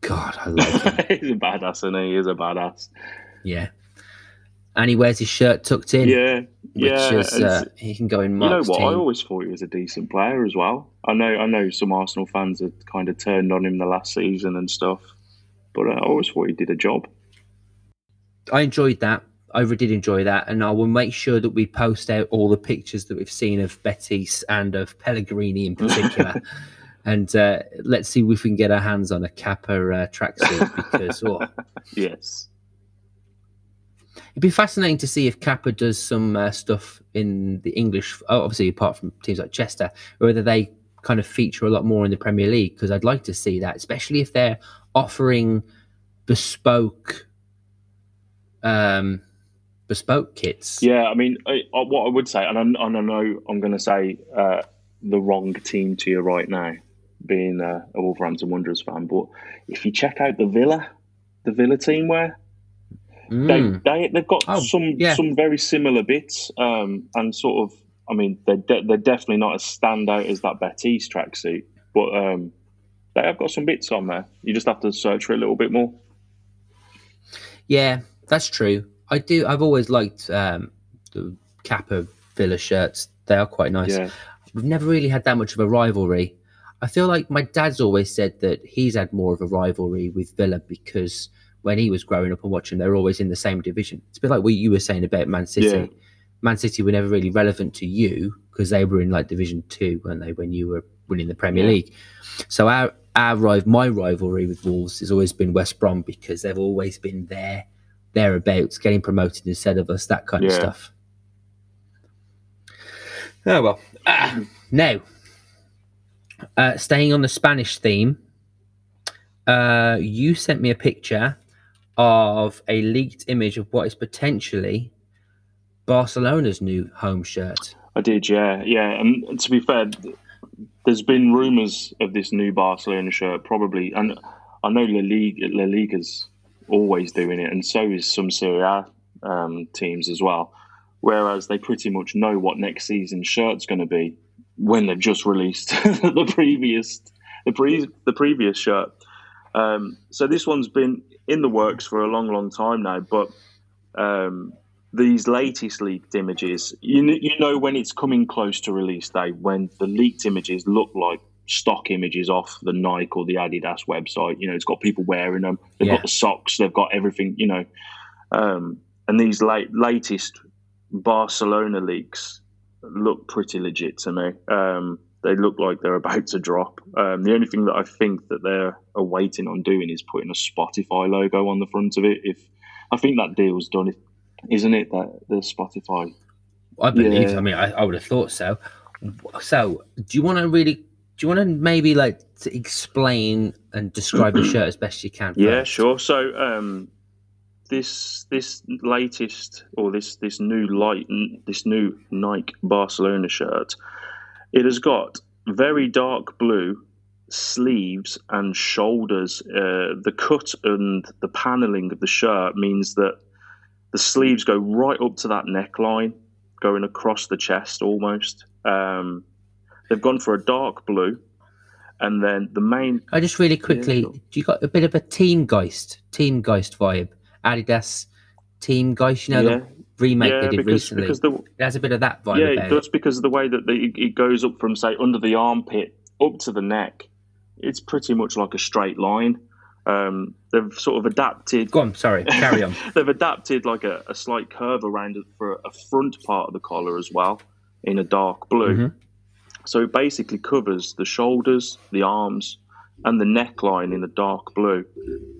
God, I like him. [laughs] he's a badass, and he? He's a badass. yeah. And he wears his shirt tucked in, Yeah, which yeah. is uh, he can go in you know Mark's what? I always thought he was a decent player as well. I know, I know, some Arsenal fans had kind of turned on him the last season and stuff, but uh, I always thought he did a job. I enjoyed that. I really did enjoy that, and I will make sure that we post out all the pictures that we've seen of Betis and of Pellegrini in particular. [laughs] and uh, let's see if we can get our hands on a Kappa uh, tracksuit because oh, [laughs] Yes. it'd be fascinating to see if Kappa does some uh, stuff in the English, oh, obviously apart from teams like Chester, or whether they kind of feature a lot more in the Premier League because I'd like to see that, especially if they're offering bespoke. Um, bespoke kits. Yeah, I mean, I, I, what I would say, and I, and I know I'm going to say uh, the wrong team to you right now, being uh, a Wolverhampton Wanderers fan, but if you check out the Villa the Villa team wear. Mm. They, they they've got Oh, some yeah. some very similar bits, um, and sort of. I mean, they're de- they're definitely not as standout as that Betis tracksuit, but um, they have got some bits on there. You just have to search for a little bit more. Yeah, that's true. I do. I've always liked um, the Kappa Villa shirts. They are quite nice. Yeah, We've never really had that much of a rivalry. I feel like my dad's always said that he's had more of a rivalry with Villa because when he was growing up and watching, they were always in the same division. It's a bit like what you were saying about Man City. Yeah. Man City were never really relevant to you because they were in like Division Two, weren't they, when you were winning the Premier Yeah. League? So our our rival, my rivalry with Wolves has always been West Brom because they've always been there, thereabouts, getting promoted instead of us, that kind of stuff. Oh well. Ah, [clears throat] now, uh, staying on the Spanish theme, uh, you sent me a picture of a leaked image of what is potentially Barcelona's new home shirt. I did. Yeah, yeah. And to be fair, there's been rumours of this new Barcelona shirt, probably, and I know La Liga, La Liga's always doing it, and so is some Serie A um, teams as well. Whereas they pretty much know what next season's shirt's going to be when they've just released [laughs] the previous the pre the previous shirt. Um, so this one's been in the works for a long, long time now, but um, these latest leaked images, you you know when it's coming close to release day, when the leaked images look like stock images off the Nike or the Adidas website. You know, it's got people wearing them. They've Yeah. got the socks. They've got everything. You know, um, and these late latest Barcelona leaks look pretty legit to me. Um, they look like they're about to drop. Um, the only thing that I think that they're awaiting on doing is putting a Spotify logo on the front of it. If I think that deal's done, isn't it? That the Spotify. I believe. Yeah. I mean, I, I would have thought so. So, do you want to really? Do you want to maybe like to explain and describe the shirt as best you can? Yeah, first? sure. So um, this this latest or this this new light this new Nike Barcelona shirt, it has got very dark blue sleeves and shoulders. Uh, the cut and the paneling of the shirt means that the sleeves go right up to that neckline, going across the chest almost. Um, they've gone for a dark blue, and then the main I just really quickly. you got a bit of a Team Geist, Team Geist vibe? Adidas Team Geist, you know yeah the remake yeah they did because recently. because the it has a bit of that vibe yeah, about it because of the way that the, it goes up from say under the armpit up to the neck. It's pretty much like a straight line. Um, they've sort of adapted. Go on, sorry, carry on. [laughs] They've adapted like a, a slight curve around it for a front part of the collar as well, in a dark blue. Mhm. So it basically covers the shoulders, the arms, and the neckline in a dark blue.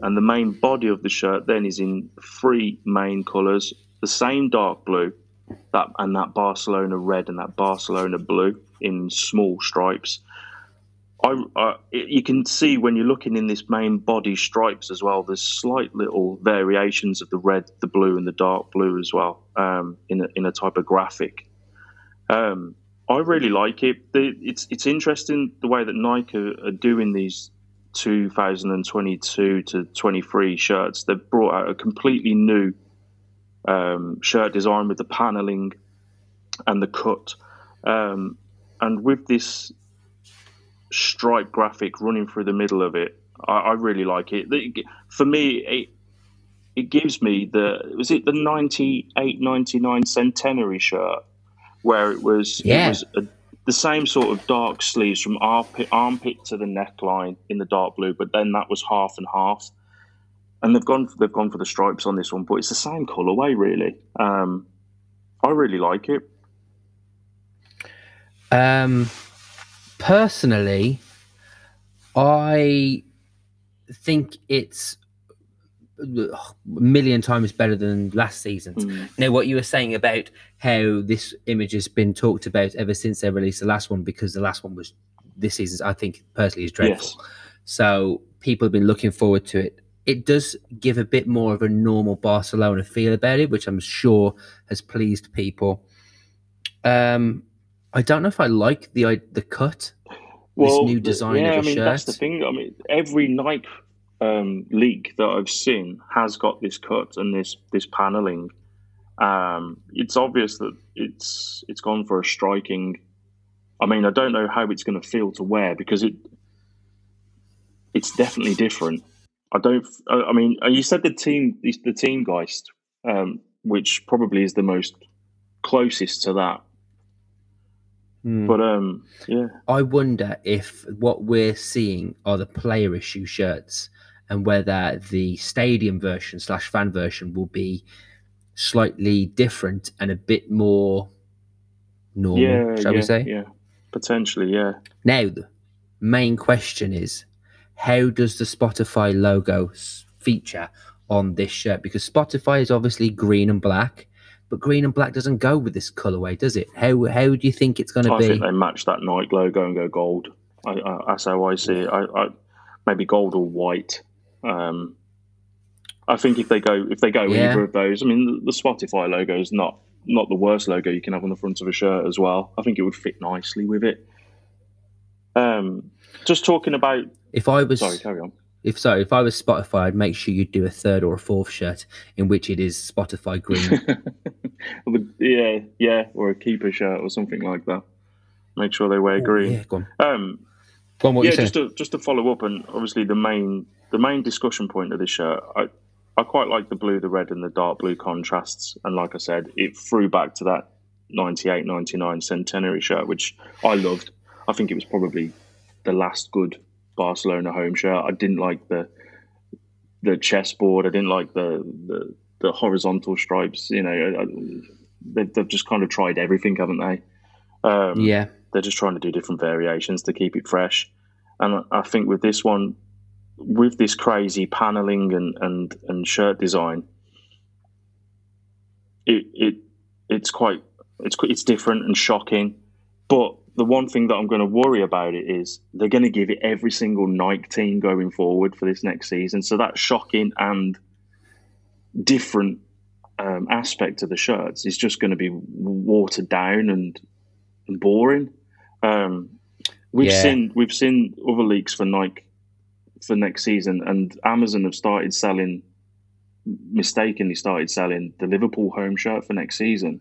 And the main body of the shirt then is in three main colours: the same dark blue, that and that Barcelona red and that Barcelona blue in small stripes. I, you can see when you're looking in this main body stripes as well. There's slight little variations of the red, the blue, and the dark blue as well um, in a, in a type of graphic. Um, I really like it. The, it's it's interesting the way that Nike are, are doing these 2022 to 23 shirts. They've brought out a completely new um, shirt design with the paneling and the cut, um, and with this stripe graphic running through the middle of it. I, I really like it. The- For me, it it gives me the was it the 98 99 centenary shirt where it was Yeah. it was a, the same sort of dark sleeves from armpit armpit to the neckline in the dark blue, but then that was half and half. And they've gone they've gone for the stripes on this one, but it's the same colorway really. Um, I really like it. Um, personally, I think it's a million times better than last season's. Mm. Now, what you were saying about how this image has been talked about ever since they released the last one, because the last one was this season's, I think personally is dreadful. Yes. So people have been looking forward to it. It does give a bit more of a normal Barcelona feel about it, which I'm sure has pleased people. Um, I don't know if I like the the cut. This new design yeah, of I a mean that's the thing. I mean, every Nike um, leak that I've seen has got this cut and this this paneling. Um, it's obvious that it's it's gone for a striking. I mean, I don't know how it's going to feel to wear because it it's definitely different. I don't. I mean, uh, you said the team the team Geist, um, which probably is the most closest to that. Hmm. But um, yeah, I wonder if what we're seeing are the player issue shirts and whether the stadium version slash fan version will be slightly different and a bit more normal, yeah, shall yeah, we say? Yeah, potentially, yeah. Now, the main question is how does the Spotify logo feature on this shirt? Because Spotify is obviously green and black, but green and black doesn't go with this colorway, does it? How how do you think it's going to be? I think they match that Nike logo and go gold. I, I, that's how I see it. I, I, maybe gold or white. Um, I think if they go if they go Yeah. either of those, I mean the, the Spotify logo is not not the worst logo you can have on the front of a shirt as well. I think it would fit nicely with it. Um, just talking about If I was sorry, carry on. if so, if I was Spotify, I'd make sure you'd do a third or a fourth shirt in which it is Spotify green. [laughs] yeah, yeah, or a keeper shirt or something like that. Make sure they wear Oh, green. Yeah, go on. Um, Go on, what yeah, you just to just to follow up, and obviously the main the main discussion point of this shirt, I I quite like the blue, the red, and the dark blue contrasts. And like I said, it threw back to that 98, 99 centenary shirt, which I loved. I think it was probably the last good Barcelona home shirt. I didn't like the the chessboard. I didn't like the the, the horizontal stripes. You know, I- they've, they've just kind of tried everything, haven't they? Um, yeah. they're just trying to do different variations to keep it fresh. And I think with this one, with this crazy paneling and, and, and shirt design, it, it it's quite it's it's different and shocking. But the one thing that I'm going to worry about it is they're going to give it every single Nike team going forward for this next season. So that shocking and different um, aspect of the shirts is just going to be watered down and, and boring. Um, we've Yeah. seen we've seen other leaks for Nike for next season, and Amazon have started selling mistakenly started selling the Liverpool home shirt for next season,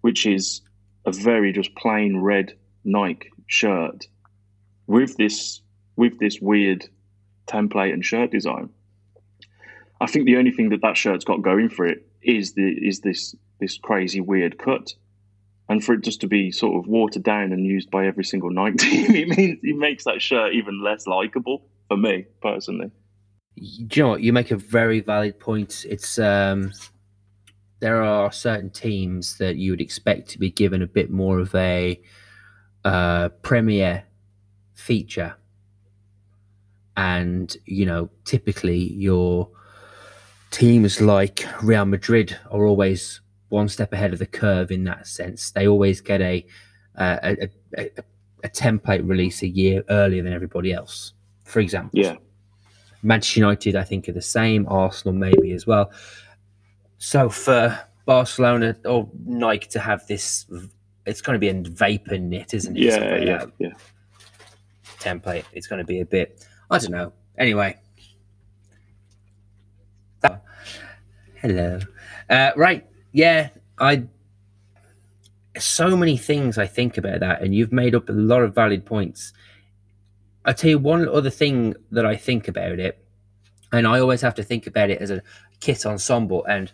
which is a very just plain red Nike shirt with this with this weird template and shirt design. I think the only thing that that shirt's got going for it is the is this this crazy weird cut, and for it just to be sort of watered down and used by every single Nike [laughs] team, it means it makes that shirt even less likable for me personally. do you know what? You make a very valid point. It's um there are certain teams that you would expect to be given a bit more of a uh premier feature. And you know typically your teams like real madrid are always one step ahead of the curve in that sense. They always get a uh, a, a, a, a template release a year earlier than everybody else for example Yeah, Manchester United, I think, are the same. Arsenal, maybe as well. So for Barcelona or Nike to have this, it's going to be a Vaporknit, isn't it? yeah, like yeah, yeah. Template. It's going to be a bit. I don't know. Anyway. Hello. Uh, right. Yeah. I. So many things I think about that, and you've made up a lot of valid points. I tell you one other thing that I think about it, and I always have to think about it as a kit ensemble. And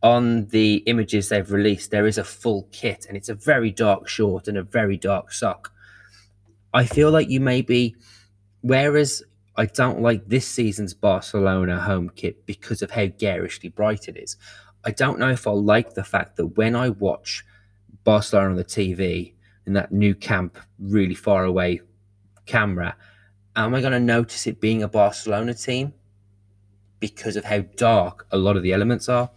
on the images they've released, there is a full kit, and it's a very dark short and a very dark sock. I feel like you may be, whereas I don't like this season's Barcelona home kit because of how garishly bright it is. I don't know if I'll like the fact that when I watch Barcelona on the TV in that Nou Camp, really far away camera, am I going to notice it being a Barcelona team because of how dark a lot of the elements are?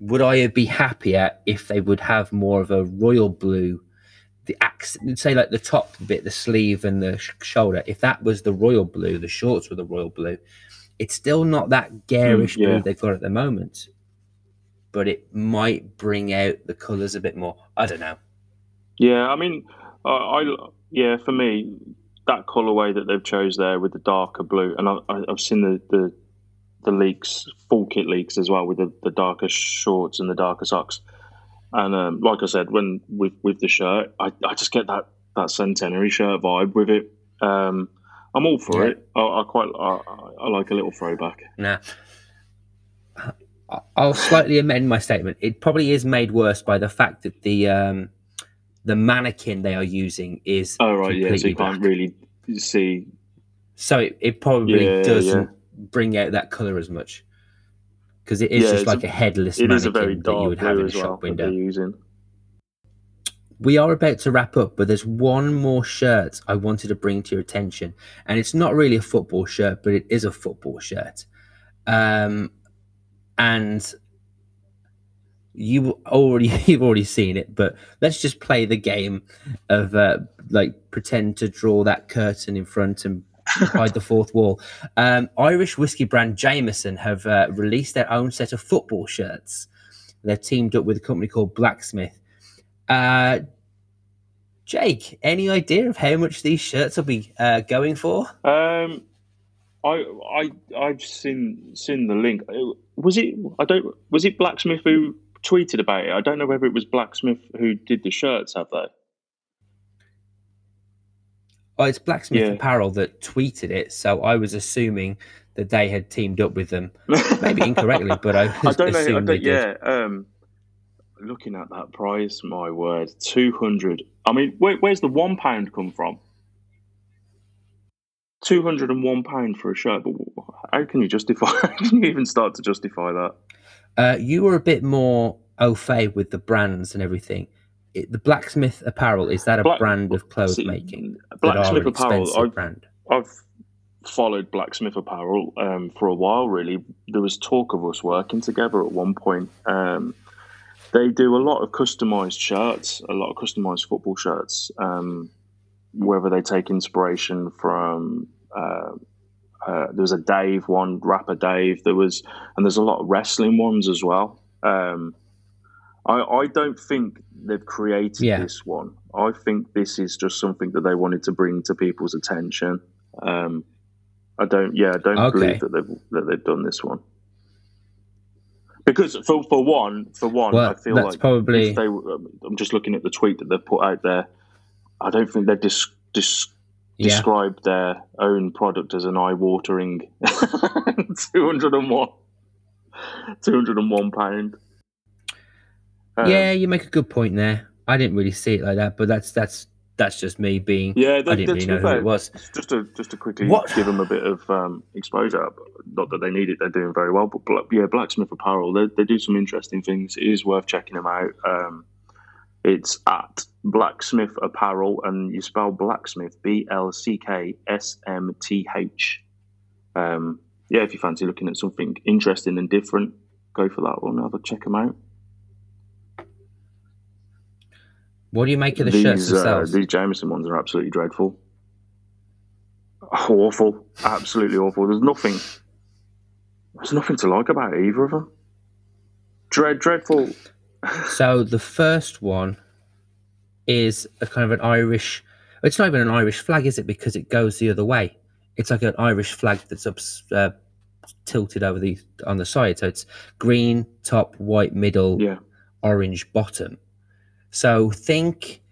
Would I be happier if they would have more of a royal blue? The accent, say like the top bit, the sleeve and the sh- shoulder. If that was the royal blue, the shorts were the royal blue. It's still not that garish mm, yeah. blue they've got at the moment, but it might bring out the colours a bit more. I don't know. Yeah, I mean, I, I yeah, for me, that colorway that they've chose there with the darker blue, and I, I've seen the, the the leaks, full kit leaks as well with the, the darker shorts and the darker socks. And um, like I said, when with with the shirt, I, I just get that that centenary shirt vibe with it. Um, I'm all for Yeah. it. I, I quite I, I like a little throwback. Nah. I'll slightly amend my statement. It probably is made worse by the fact that the um, the mannequin they are using is Oh right, yeah. So you can't really see. So it, it probably Yeah, doesn't bring out that color as much because it is Yeah, just like a- a, headless It mannequin a that you would have in a as well shop window. using. We are about to wrap up, but there's one more shirt I wanted to bring to your attention, and it's not really a football shirt, but it is a football shirt. Um, and you already [laughs] you've already seen it, but let's just play the game of uh, like pretend to draw that curtain in front and hide the fourth wall. Um, Irish whiskey brand Jameson have uh, released their own set of football shirts. They've teamed up with a company called Blacksmith. Uh, Jake, any idea of how much these shirts will be uh, going for? Um, I I I've seen seen the link. Uh, Was it? I don't. Was it Blacksmith who tweeted about it? I don't know whether it was Blacksmith who did the shirts. Have they? Oh, it's Blacksmith Yeah. Apparel that tweeted it, so I was assuming that they had teamed up with them. Maybe incorrectly, but I, [laughs] I don't [laughs] know. I assumed they don't, did. yeah. Um, looking at that price, my word, two hundred. I mean, where, where's the one pound come from? Two hundred and one pound for a shirt. But how can you justify? [laughs] How can you even start to justify that? Uh, you were a bit more au fait with the brands and everything. It, the Blacksmith Apparel is that a Black- brand of clothes See, making? Blacksmith Apparel. I've, brand. I've followed Blacksmith Apparel um, for a while. Really, there was talk of us working together at one point. Um, they do a lot of customized shirts, a lot of customized football shirts. Um, whether they take inspiration from uh, uh, there was a Dave one, rapper Dave. There was, and there's a lot of wrestling ones as well. Um, I, I don't think they've created Yeah. this one. I think this is just something that they wanted to bring to people's attention. Um, I don't, yeah, I don't Okay. believe that they've that they've done this one because for for one, for one, Well, I feel like probably if they, um, I'm just looking at the tweet that they've put out there. I don't think they've dis, dis, yeah. described their own product as an eye-watering [laughs] 201 201 pound. Um, yeah, you make a good point there. I didn't really see it like that, but that's that's that's just me being. yeah. I didn't really know who it was. Just to just to quickly What- give them a bit of um, exposure. Not that they need it; they're doing very well. But yeah, Blacksmith Apparel they, they do some interesting things. It is worth checking them out. Um, it's at Blacksmith Apparel, and you spell Blacksmith B L C K S M T H. Um, yeah, if you fancy looking at something interesting and different, go for that one. Have a check them out. What do you make of the shirts these uh, themselves? these Jameson ones are absolutely dreadful. Awful, absolutely awful. There's nothing. There's nothing to like about either of them. Dread, dreadful. So the first one is a kind of an Irish. It's not even an Irish flag, is it? Because it goes the other way. It's like an Irish flag that's up, uh, tilted over the on the side. So it's green top, white middle, Yeah, orange bottom. So think.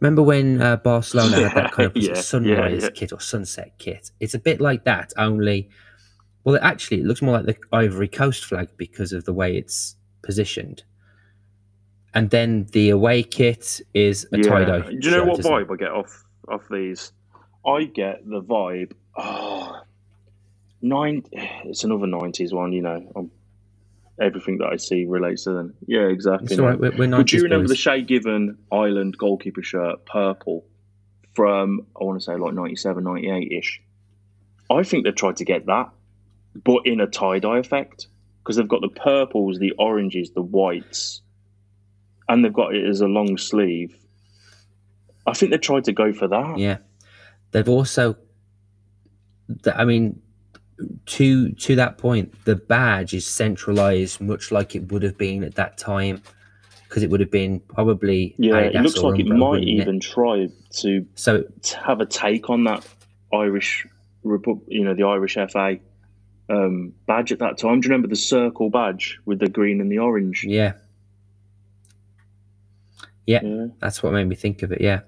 Remember when uh, Barcelona had that kind of [laughs] it Yeah, sunrise kit or sunset kit? It's a bit like that, only. Well, actually, it looks more like the Ivory Coast flag because of the way it's positioned. And then the away kit is a tie dye. Do you know what vibe I get off off these? I get the vibe. Oh, nine. It's another nineties one. You know, um, everything that I see relates to them. Yeah, exactly. It's all right. We're, we're Would you remember boys. the Shay Given Ireland goalkeeper shirt, purple, from, I want to say like 97, 98 ish? I think they've tried to get that, but in a tie dye effect, because they've got the purples, the oranges, the whites, and they've got it as a long sleeve. I think they tried to go for that. Yeah, they've also. I mean, to to that point, the badge is centralized, much like it would have been at that time, because it would have been probably Yeah, it looks like it might wouldn't it? even try to So to have a take on that Irish, you know, the Irish FA um, badge at that time. Do you remember the circle badge with the green and the orange? Yeah. Yeah, Yeah. that's what made me think of it. Yeah.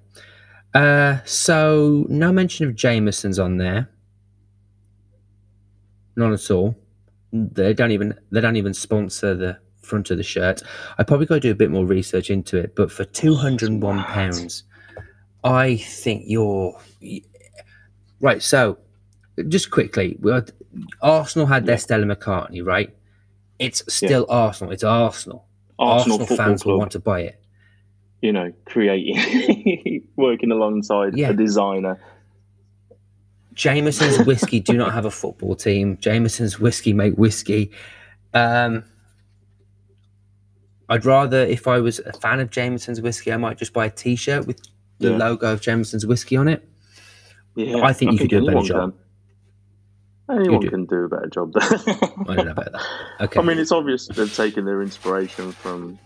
Uh, so no mention of Jameson's on there. None at all. They don't even they don't even sponsor the front of the shirt. I probably got to do a bit more research into it, but for two hundred and one pounds, I think you're right. So, just quickly, we had, Arsenal had their Stella McCartney, right? It's still Arsenal. It's Arsenal. Arsenal, Arsenal, fans will want to buy it. You know, creating, [laughs] working alongside Yeah. a designer. Jameson's whiskey do not have a football team. Jameson's whiskey make whiskey. Um, I'd rather, if I was a fan of Jameson's whiskey, I might just buy a T-shirt with the Yeah. logo of Jameson's whiskey on it. Yeah, I think you could do a better job. Can. Anyone do. can do a better job there. I don't know about that. Okay. I mean, it's obvious they've taken their inspiration from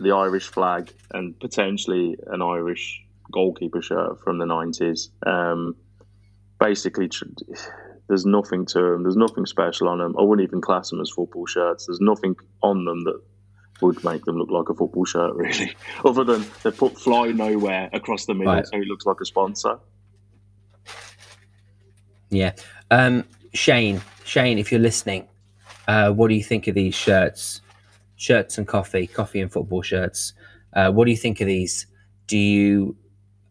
the Irish flag and potentially an Irish goalkeeper shirt from the 90s. Um, basically, there's nothing to them, there's nothing special on them. I wouldn't even class them as football shirts. There's nothing on them that would make them look like a football shirt, [laughs] really, other than they put Fly Nowhere across the middle Right. so it looks like a sponsor. yeah. Um, Shane, Shane, if you're listening, uh, what do you think of these shirts? Shirts and coffee, coffee and football shirts. Uh, what do you think of these? Do you,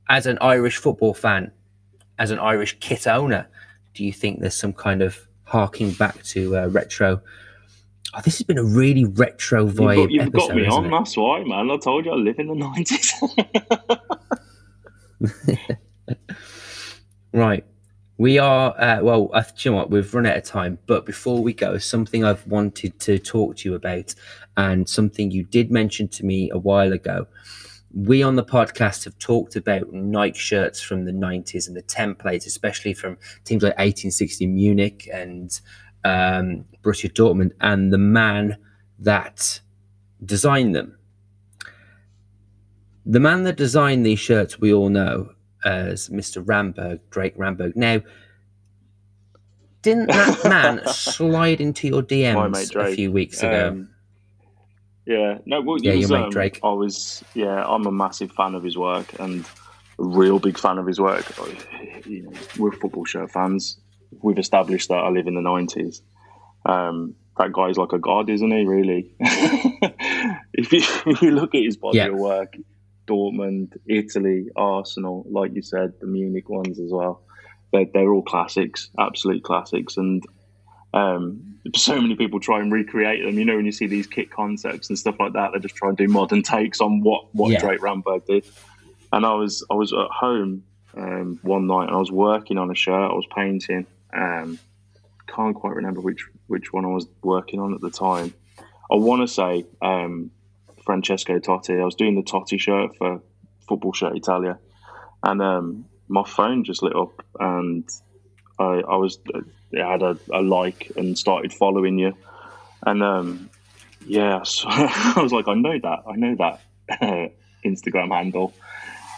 as an Irish football fan, as an Irish kit owner, do you think there's some kind of harking back to uh, retro? Oh, this has been a really retro You've vibe got, you've episode, got me on, it? that's why, man. I told you I live in the [laughs] 90s. [laughs] Right. We are, uh, well, you know what? We've run out of time. But before we go, something I've wanted to talk to you about, and something you did mention to me a while ago. We on the podcast have talked about Nike shirts from the 90s and the templates, especially from teams like 1860 Munich and um, Borussia Dortmund, and the man that designed them. The man that designed these shirts, we all know as Mr. Ramberg, Drake Ramberg. Now, didn't that [laughs] man slide into your DMs a few weeks ago? Um, yeah, no, well, Yeah, was, your mate um, Drake. I was, yeah, I'm a massive fan of his work and a real big fan of his work. You know, we're football shirt fans. We've established that I live in the 90s. Um, that guy's like a god, isn't he? Really? [laughs] if, you, [laughs] if you look at his body Yeah. of work, Dortmund, Italy, Arsenal, like you said, the Munich ones as well. They're, they're all classics, absolute classics, and um, so many people try and recreate them. You know, when you see these kit concepts and stuff like that, they just try and do modern takes on what what Yeah. Drake Ramberg did. And I was I was at home um, one night and I was working on a shirt. I was painting. Um, can't quite remember which which one I was working on at the time. I want to say um, Francesco Totti. I was doing the Totti shirt for Football Shirt Italia, and um, my phone just lit up, and I, I was I had a, a like and started following you, and um, yeah, [laughs] so I was like, I know that, I know that [laughs] Instagram handle,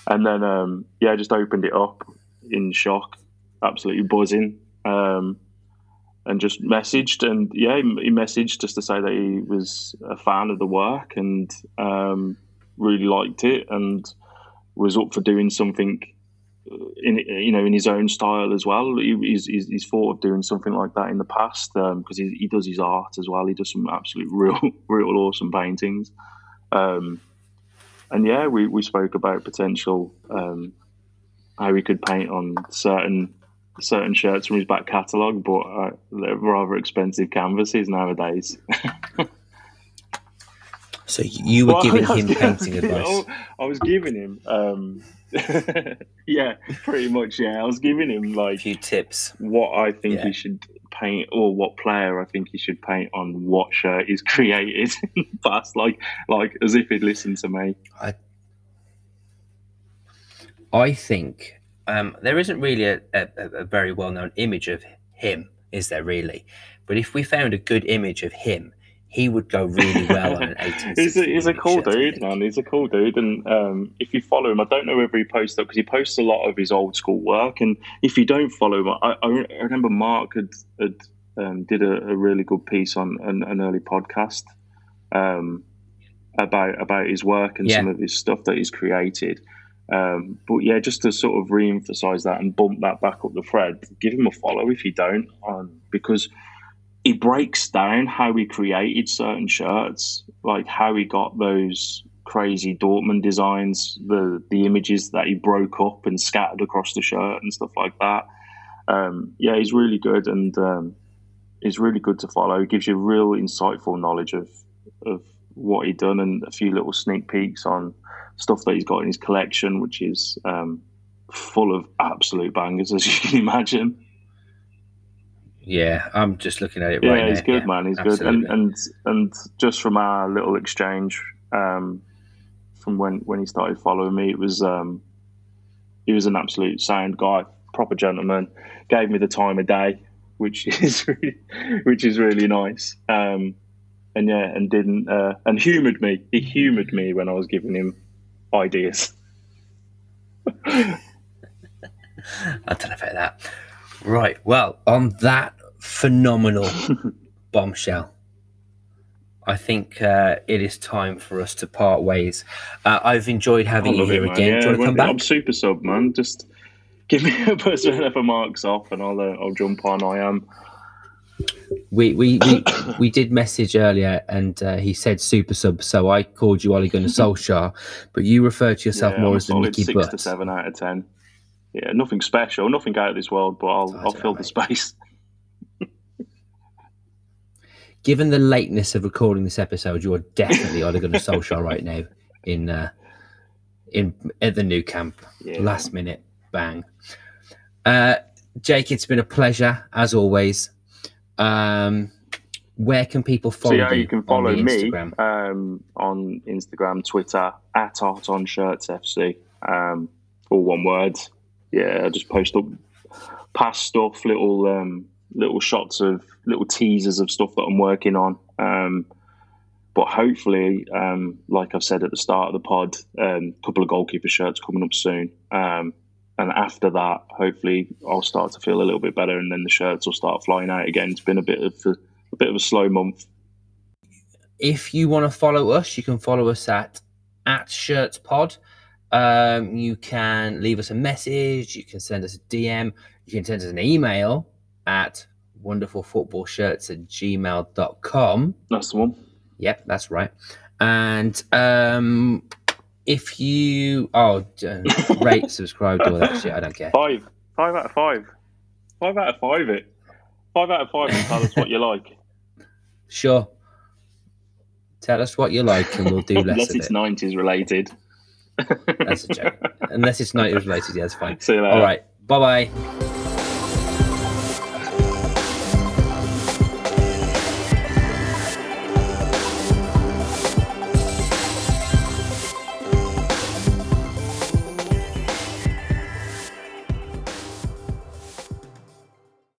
and then um, yeah, I just opened it up in shock, absolutely buzzing. Um, and just messaged and yeah he messaged just to say that he was a fan of the work and um, really liked it and was up for doing something uh, in you know in his own style as well. He, he's, he's, thought of doing something like that in the past because he, he does his art as well. He does some absolute [laughs] real real awesome paintings. Um, and yeah we, we spoke about potential um, how he could paint on certain certain shirts from his back catalogue, but uh, they're rather expensive canvases nowadays. [laughs] So you were Well, giving him painting [laughs] advice. I was giving him, um, [laughs] yeah, pretty much. Yeah, I was giving him like A few tips. what I think Yeah. he should paint, or what player I think he should paint on what shirt he's created in like like as if he'd listened to me. I, I think um, there isn't really a, a, a very well known image of him, is there really? But if we found a good image of him, he would go really well on an 18. [laughs] he's a, he's a cool shirt, dude, man. He's a cool dude, and um, if you follow him, I don't know whether he posts up because he posts a lot of his old school work. And if you don't follow him, I, I remember Mark had, had um, did a, a really good piece on an, an early podcast um, about about his work and Yeah. some of his stuff that he's created. Um, but yeah, just to sort of re-emphasize that and bump that back up the thread, give him a follow if you don't, um, because he breaks down how he created certain shirts, like how he got those crazy Dortmund designs, the the images that he broke up and scattered across the shirt and stuff like that. Um, yeah, he's really good and um, he's really good to follow. He gives you real insightful knowledge of of what he done and a few little sneak peeks on stuff that he's got in his collection, which is um, full of absolute bangers, [laughs] as you can imagine. Yeah, I'm just looking at it Yeah, right now. he's good, Yeah, man. He's good, and and and just from our little exchange, um, from when when he started following me, it was um, he was an absolute sound guy, proper gentleman. Gave me the time of day, which [laughs] is really, which is really nice. Um, and yeah, and didn't uh, and humoured me. He humoured me when I was giving him ideas. I don't know about that. Right. Well, on that phenomenal [laughs] bombshell, I think uh, it is time for us to part ways. Uh, I've enjoyed having you it, here man. again. Do you want to come back? I'm super sub, man. Just give me [laughs] a buzz whenever Mark's off, and I'll uh, I'll jump on. I am. We we, we [coughs] we did message earlier, and uh, he said super sub. So I called you Ole Gunnar [laughs] Solskjaer, but you refer to yourself Yeah, more I'm as the Nicky six Butt. to seven out of ten. Yeah, nothing special, nothing out of this world, but I'll I'll fill know, the space. [laughs] Given the lateness of recording this episode, you are definitely Ole Gunnar Solskjaer right now in uh, in at the Nou Camp. Yeah. last minute bang. Uh, Jake, it's been a pleasure as always. Um, where can people follow so yeah, you? you can follow the me um, on Instagram, Twitter at Art on Shirts FC, um, all one word. Yeah, I just post up past stuff, little um, little shots of little teasers of stuff that I'm working on. Um, but hopefully, um, like I've said at the start of the pod, a um, couple of goalkeeper shirts coming up soon. Um, and after that, hopefully, I'll start to feel a little bit better, and then the shirts will start flying out again. It's been a bit of a, a bit of a slow month. If you want to follow us, you can follow us at at Shirts Pod. Um, you can leave us a message. You can send us a DM. You can send us an email at wonderfulfootballshirts at gmail.com. That's the one. Yep, that's right. And um, if you oh uh, [laughs] rate, subscribe, do all that shit, I don't care. Five. Five out of five. Five out of five it. Five out of five and tell us what you like. [laughs] Sure. Tell us what you like, and we'll do less Unless it's nineties related. That's a joke. Unless it's nineties related, yeah, that's fine. [laughs] See you later. All right. Bye bye.